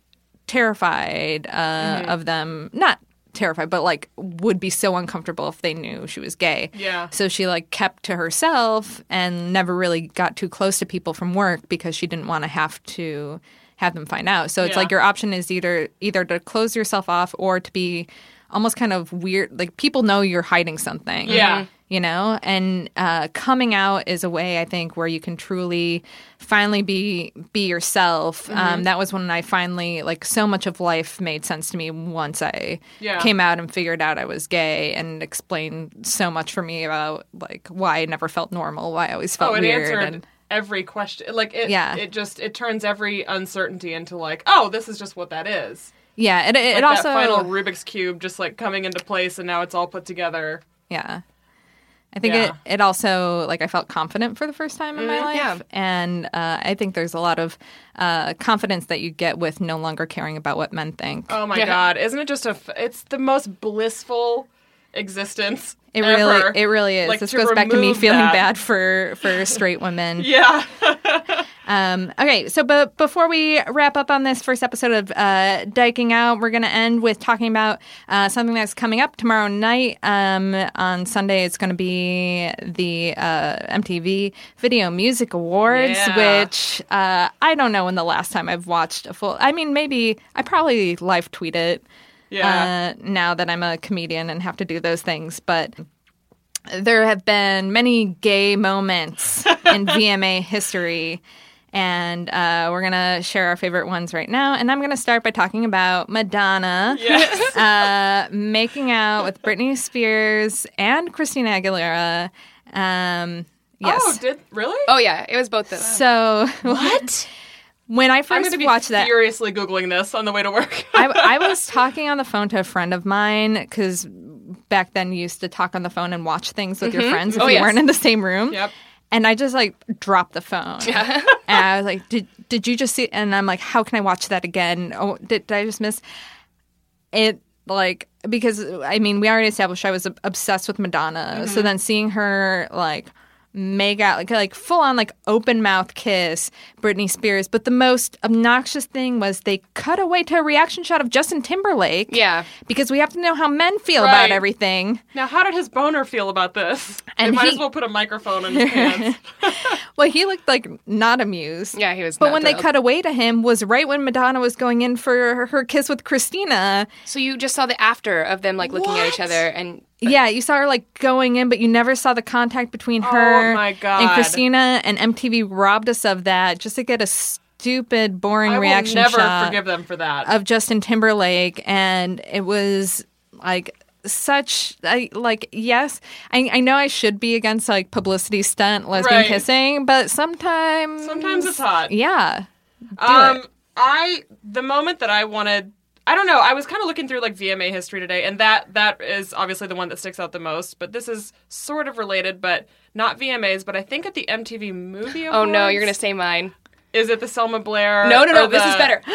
terrified uh, of them. Not terrified, but like would be so uncomfortable if they knew she was gay. Yeah. So she like kept to herself and never really got too close to people from work because she didn't want to have to have them find out. So it's Yeah. like your option is either either to close yourself off or to be almost kind of weird like people know you're hiding something Yeah. You know and uh, coming out is a way i think where you can truly finally be be yourself Mm-hmm. um, that was when i finally like so much of life made sense to me once i Yeah. came out and figured out i was gay and explained so much for me about like why i never felt normal why i always felt Oh, it weird answered and every question. Like it, Yeah. it just it turns every uncertainty into like, oh, this is just what that is. Yeah, it, it Like also that final Rubik's cube just like coming into place, and now it's all put together. Yeah. I think Yeah. it, it also, like, I felt confident for the first time in my life. yeah. And uh, I think there's a lot of uh, confidence that you get with no longer caring about what men think. Oh my Yeah. god, isn't it just a? f- It's the most blissful existence. it ever. really, it really is. Like, this goes back to me feeling that. bad for for (laughs) straight women. Yeah. (laughs) Um, okay, so but before we wrap up on this first episode of uh, Dyking Out, we're going to end with talking about uh, something that's coming up tomorrow night. Um, on Sunday, it's going to be the uh, MTV Video Music Awards, Yeah. which uh, I don't know when the last time I've watched a full. I mean, maybe I probably live tweet it. Yeah. Uh, now that I'm a comedian and have to do those things, but there have been many gay moments (laughs) in VMA history. And uh, we're going to share our favorite ones right now. And I'm going to start by talking about Madonna yes. (laughs) uh, making out with Britney Spears and Christina Aguilera. Um, yes. Oh, did really? Oh yeah, it was both of them. so (laughs) what? When I I'm first going to be watched that, furiously googling this on the way to work. (laughs) I, I (laughs) was talking on the phone to a friend of mine because back then you used to talk on the phone and watch things with your friends if Oh, you yes. weren't in the same room. Yep. And I just like dropped the phone. Yeah. (laughs) and I was like, did, did you just see? And I'm like, how can I watch that again? Oh, did, did I just miss it? Like, because I mean, we already established I was obsessed with Madonna. Mm-hmm. So then seeing her like make out like like full on like open mouth kiss Britney Spears. But the most obnoxious thing was they cut away to a reaction shot of Justin Timberlake. Yeah. Because we have to know how men feel Right. about everything. Now, how did his boner feel about this? And they might he- as well put a microphone in his pants. (laughs) Well, he looked like not amused. Yeah, he was. But when they cut away to him was right when Madonna was going in for her, her kiss with Christina. so you just saw the after of them like looking at each other, and Yeah, you saw her like going in, but you never saw the contact between her Oh my and Christina. And MTV robbed us of that just to get a stupid, boring I will reaction never shot forgive them for that. of Justin Timberlake, and it was like such I like yes I, I know I should be against like publicity stunt lesbian Right. kissing but sometimes Sometimes it's hot. yeah Um, I the moment that I wanted, I don't know. I was kind of looking through like VMA history today, and that that is obviously the one that sticks out the most. But this is sort of related, but not VMAs. But I think at the MTV Movie Awards. oh no, you're gonna say mine. Is it the Selma Blair? No, no, no. or This is better. (gasps)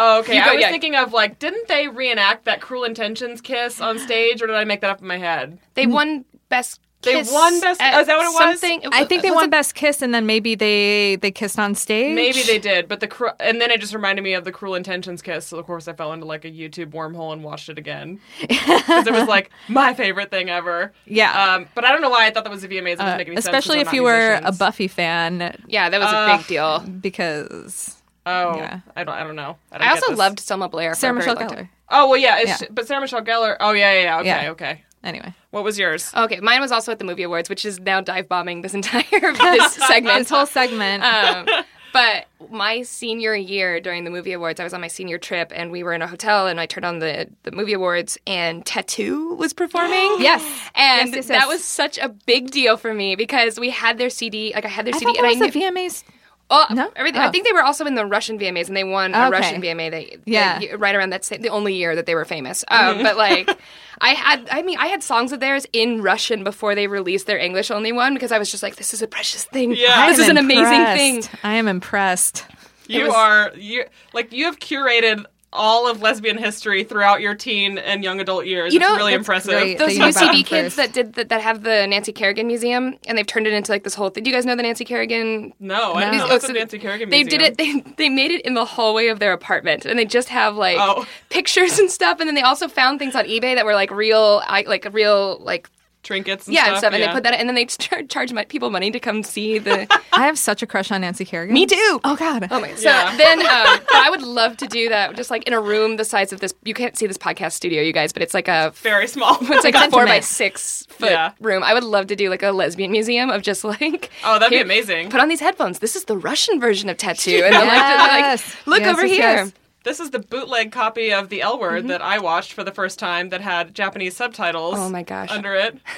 Oh, okay. Go, I was yeah. thinking of like, didn't they reenact that Cruel Intentions kiss on stage, or did I make that up in my head? They won best. They Kiss won Best- at oh, is that what it was? Something. I think they was won it- best kiss and then maybe they they kissed on stage Maybe they did, but the cru- and then it just reminded me of the Cruel Intentions kiss. So of course I fell into like a YouTube wormhole and watched it again (laughs) because it was like my favorite thing ever. Yeah. Um, but I don't know why I thought that was a VMAs. It doesn't Uh, make any sense, 'cause especially I'm if you were a musicians. Buffy fan Yeah, that was a Uh, big deal. because Oh, Yeah. I don't. I don't know. I, don't I get also this. loved Selma Blair. For Sarah very Michelle long time. Gellar Oh well, yeah, it's, Yeah. but Sarah Michelle Gellar. Oh yeah, yeah, yeah. Okay, Yeah. okay. Anyway What was yours? Okay, mine was also at the movie awards, which is now dive bombing this (laughs) entire (laughs) this (laughs) segment. this whole segment um, but my senior year during the movie awards, I was on my senior trip, and we were in a hotel, and I turned on the the movie awards, and t.A.T.u. was performing. (gasps) yes And Yes, yes, that was such a big deal for me because we had their CD. Like I had their I CD, thought that and was I the knew, VMAs Oh, No? everything. Oh. I think they were also in the Russian VMAs, and they won a Okay. Russian VMA. They, Yeah. they- right around that sa- the only year that they were famous. Um, but like, (laughs) I had, I mean, I had songs of theirs in Russian before they released their English only one because I was just like, this is a precious thing. Yeah. this is am an amazing thing. I am impressed You was- are you like you have curated all of lesbian history throughout your teen and young adult years. You know, it's really impressive. great. Those that you know about UCB kids first. that did that, that have the Nancy Kerrigan Museum, and they've turned it into like this whole thing. Do you guys know the Nancy Kerrigan No, I didn't No. know Oh, a so Nancy Kerrigan They museum. did it. They, they made it in the hallway of their apartment, and they just have like Oh. pictures and stuff. And then they also found things on eBay that were like real, I, like real, like trinkets and yeah, stuff. and stuff. And yeah. they put that, in, and then they (laughs) char- charge my, people money to come see the. (laughs) I have such a crush on Nancy Kerrigan Me too. oh god Oh my! So Yeah. then, (laughs) um, but I would love to do that, just like in a room the size of this. You can't see this podcast studio, you guys, but it's like a very small. it's like a four by six foot Yeah. room. I would love to do like a lesbian museum of just like Oh, that'd be amazing. Put on these headphones. This is the Russian version of t.A.T.u., and they're like, they're like, look Yes, over yes, here. This is the bootleg copy of the L Word Mm-hmm. that I watched for the first time that had Japanese subtitles. Oh my gosh. Under it. (laughs)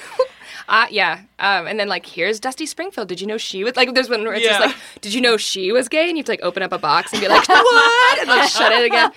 Uh, yeah. Um, and then like, here's Dusty Springfield. Did you know she was like? There's one where it's Yeah. just like, did you know she was gay? And you have to like open up a box and be like, (laughs) what? And like shut it again.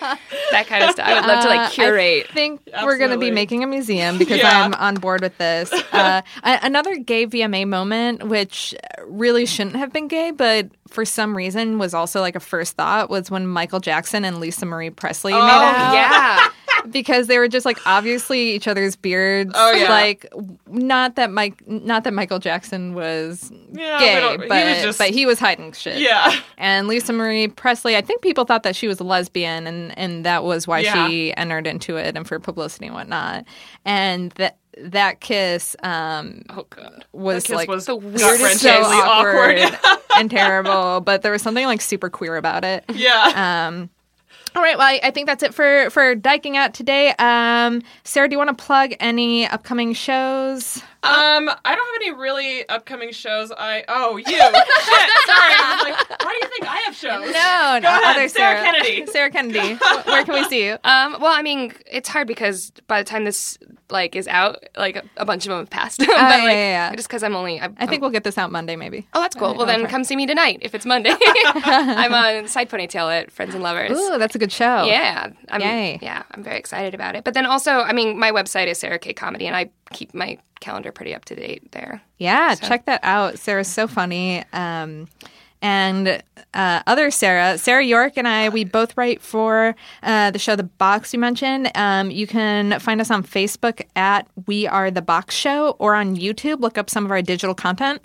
That kind of stuff. I would love to Uh, like curate. I think we're going to be making a museum because Yeah. I'm on board with this. (laughs) Uh, a- another gay VMA moment, which really shouldn't have been gay, but for some reason was also like a first thought, was when Michael Jackson and Lisa Marie Presley made oh out. yeah. Because they were just like obviously each other's beards. Oh, yeah. Like not that Mike, not that Michael Jackson was Yeah, gay, don't- he but was just- but he was hiding shit. Yeah. And Lisa Marie Presley, I think people thought that she was a lesbian, and and that was why Yeah. she entered into it and for publicity and whatnot. And that that kiss um, Oh god. was kiss like was the weirdest so awkward, awkward. (laughs) and terrible. But there was something like super queer about it. Yeah. Um, all right, well, I, think that's it for for dyking out today. Um, Sarah, do you want to plug any upcoming shows? Um, I don't have any really upcoming shows. I oh you shit. Sorry, I was like, why do you think I have shows? No, Go ahead, other Sarah Kennedy. Sarah Kennedy. Where can we see you? Um, well, I mean, it's hard because by the time this like is out, like a, a bunch of them have passed. (laughs) but yeah, like, yeah, yeah. just because I'm only, I'm, I think we'll get this out Monday, maybe. Oh, that's cool. Well, then come see me tonight if it's Monday. (laughs) I'm on Side Ponytail at Friends and Lovers. Ooh, that's a good show. Yeah, I'm, Yay. yeah, I'm very excited about it. But then also, I mean, my website is Sarah K Comedy, and I keep my calendar pretty up to date there. Yeah, check that out. Sarah's so funny. Um, and uh, other Sarah, Sarah York, and I, we both write for uh, the show The Box you mentioned. Um, you can find us on Facebook at We Are The Box Show or on YouTube. Look up some of our digital content.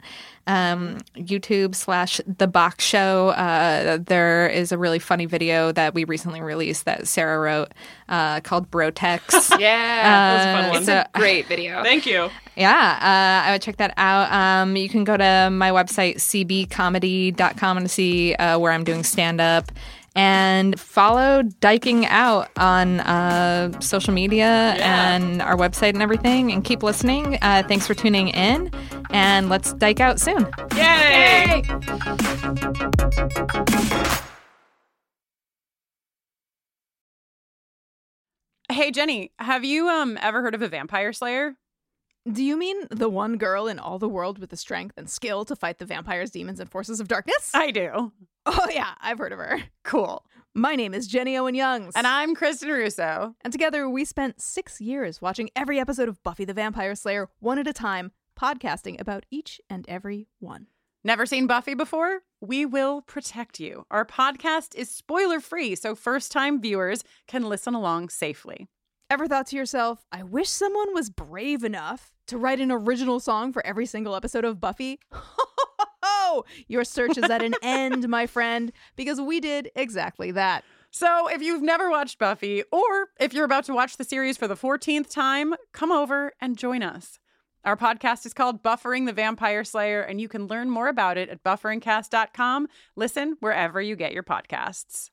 Um, YouTube slash The Box Show. Uh, there is a really funny video that we recently released that Sarah wrote uh, called Brotex. (laughs) Yeah, that was a fun one. it's a great video. Thank you. Yeah, uh, I would check that out. Um, you can go to my website, cbcomedy.com, and see uh, where I'm doing stand up. And follow Dyking Out on uh, social media and our website and everything. And keep listening. Uh, thanks for tuning in. And let's Dyke Out soon. Yay! Hey Jenny, have you um ever heard of a vampire slayer? Do you mean the one girl in all the world with the strength and skill to fight the vampires, demons, and forces of darkness? I do. oh, yeah, I've heard of her. Cool. My name is Jenny Owen Youngs. And I'm Kristen Russo. And together we spent six years watching every episode of Buffy the Vampire Slayer one at a time, podcasting about each and every one. Never seen Buffy before? We will protect you. Our podcast is spoiler free, so first time viewers can listen along safely. Ever thought to yourself, I wish someone was brave enough to write an original song for every single episode of Buffy? (laughs) Your search is at an (laughs) end, my friend, because we did exactly that. So if you've never watched Buffy, or if you're about to watch the series for the 14th time, come over and join us. Our podcast is called Buffering the Vampire Slayer, and you can learn more about it at bufferingcast.com. Listen wherever you get your podcasts.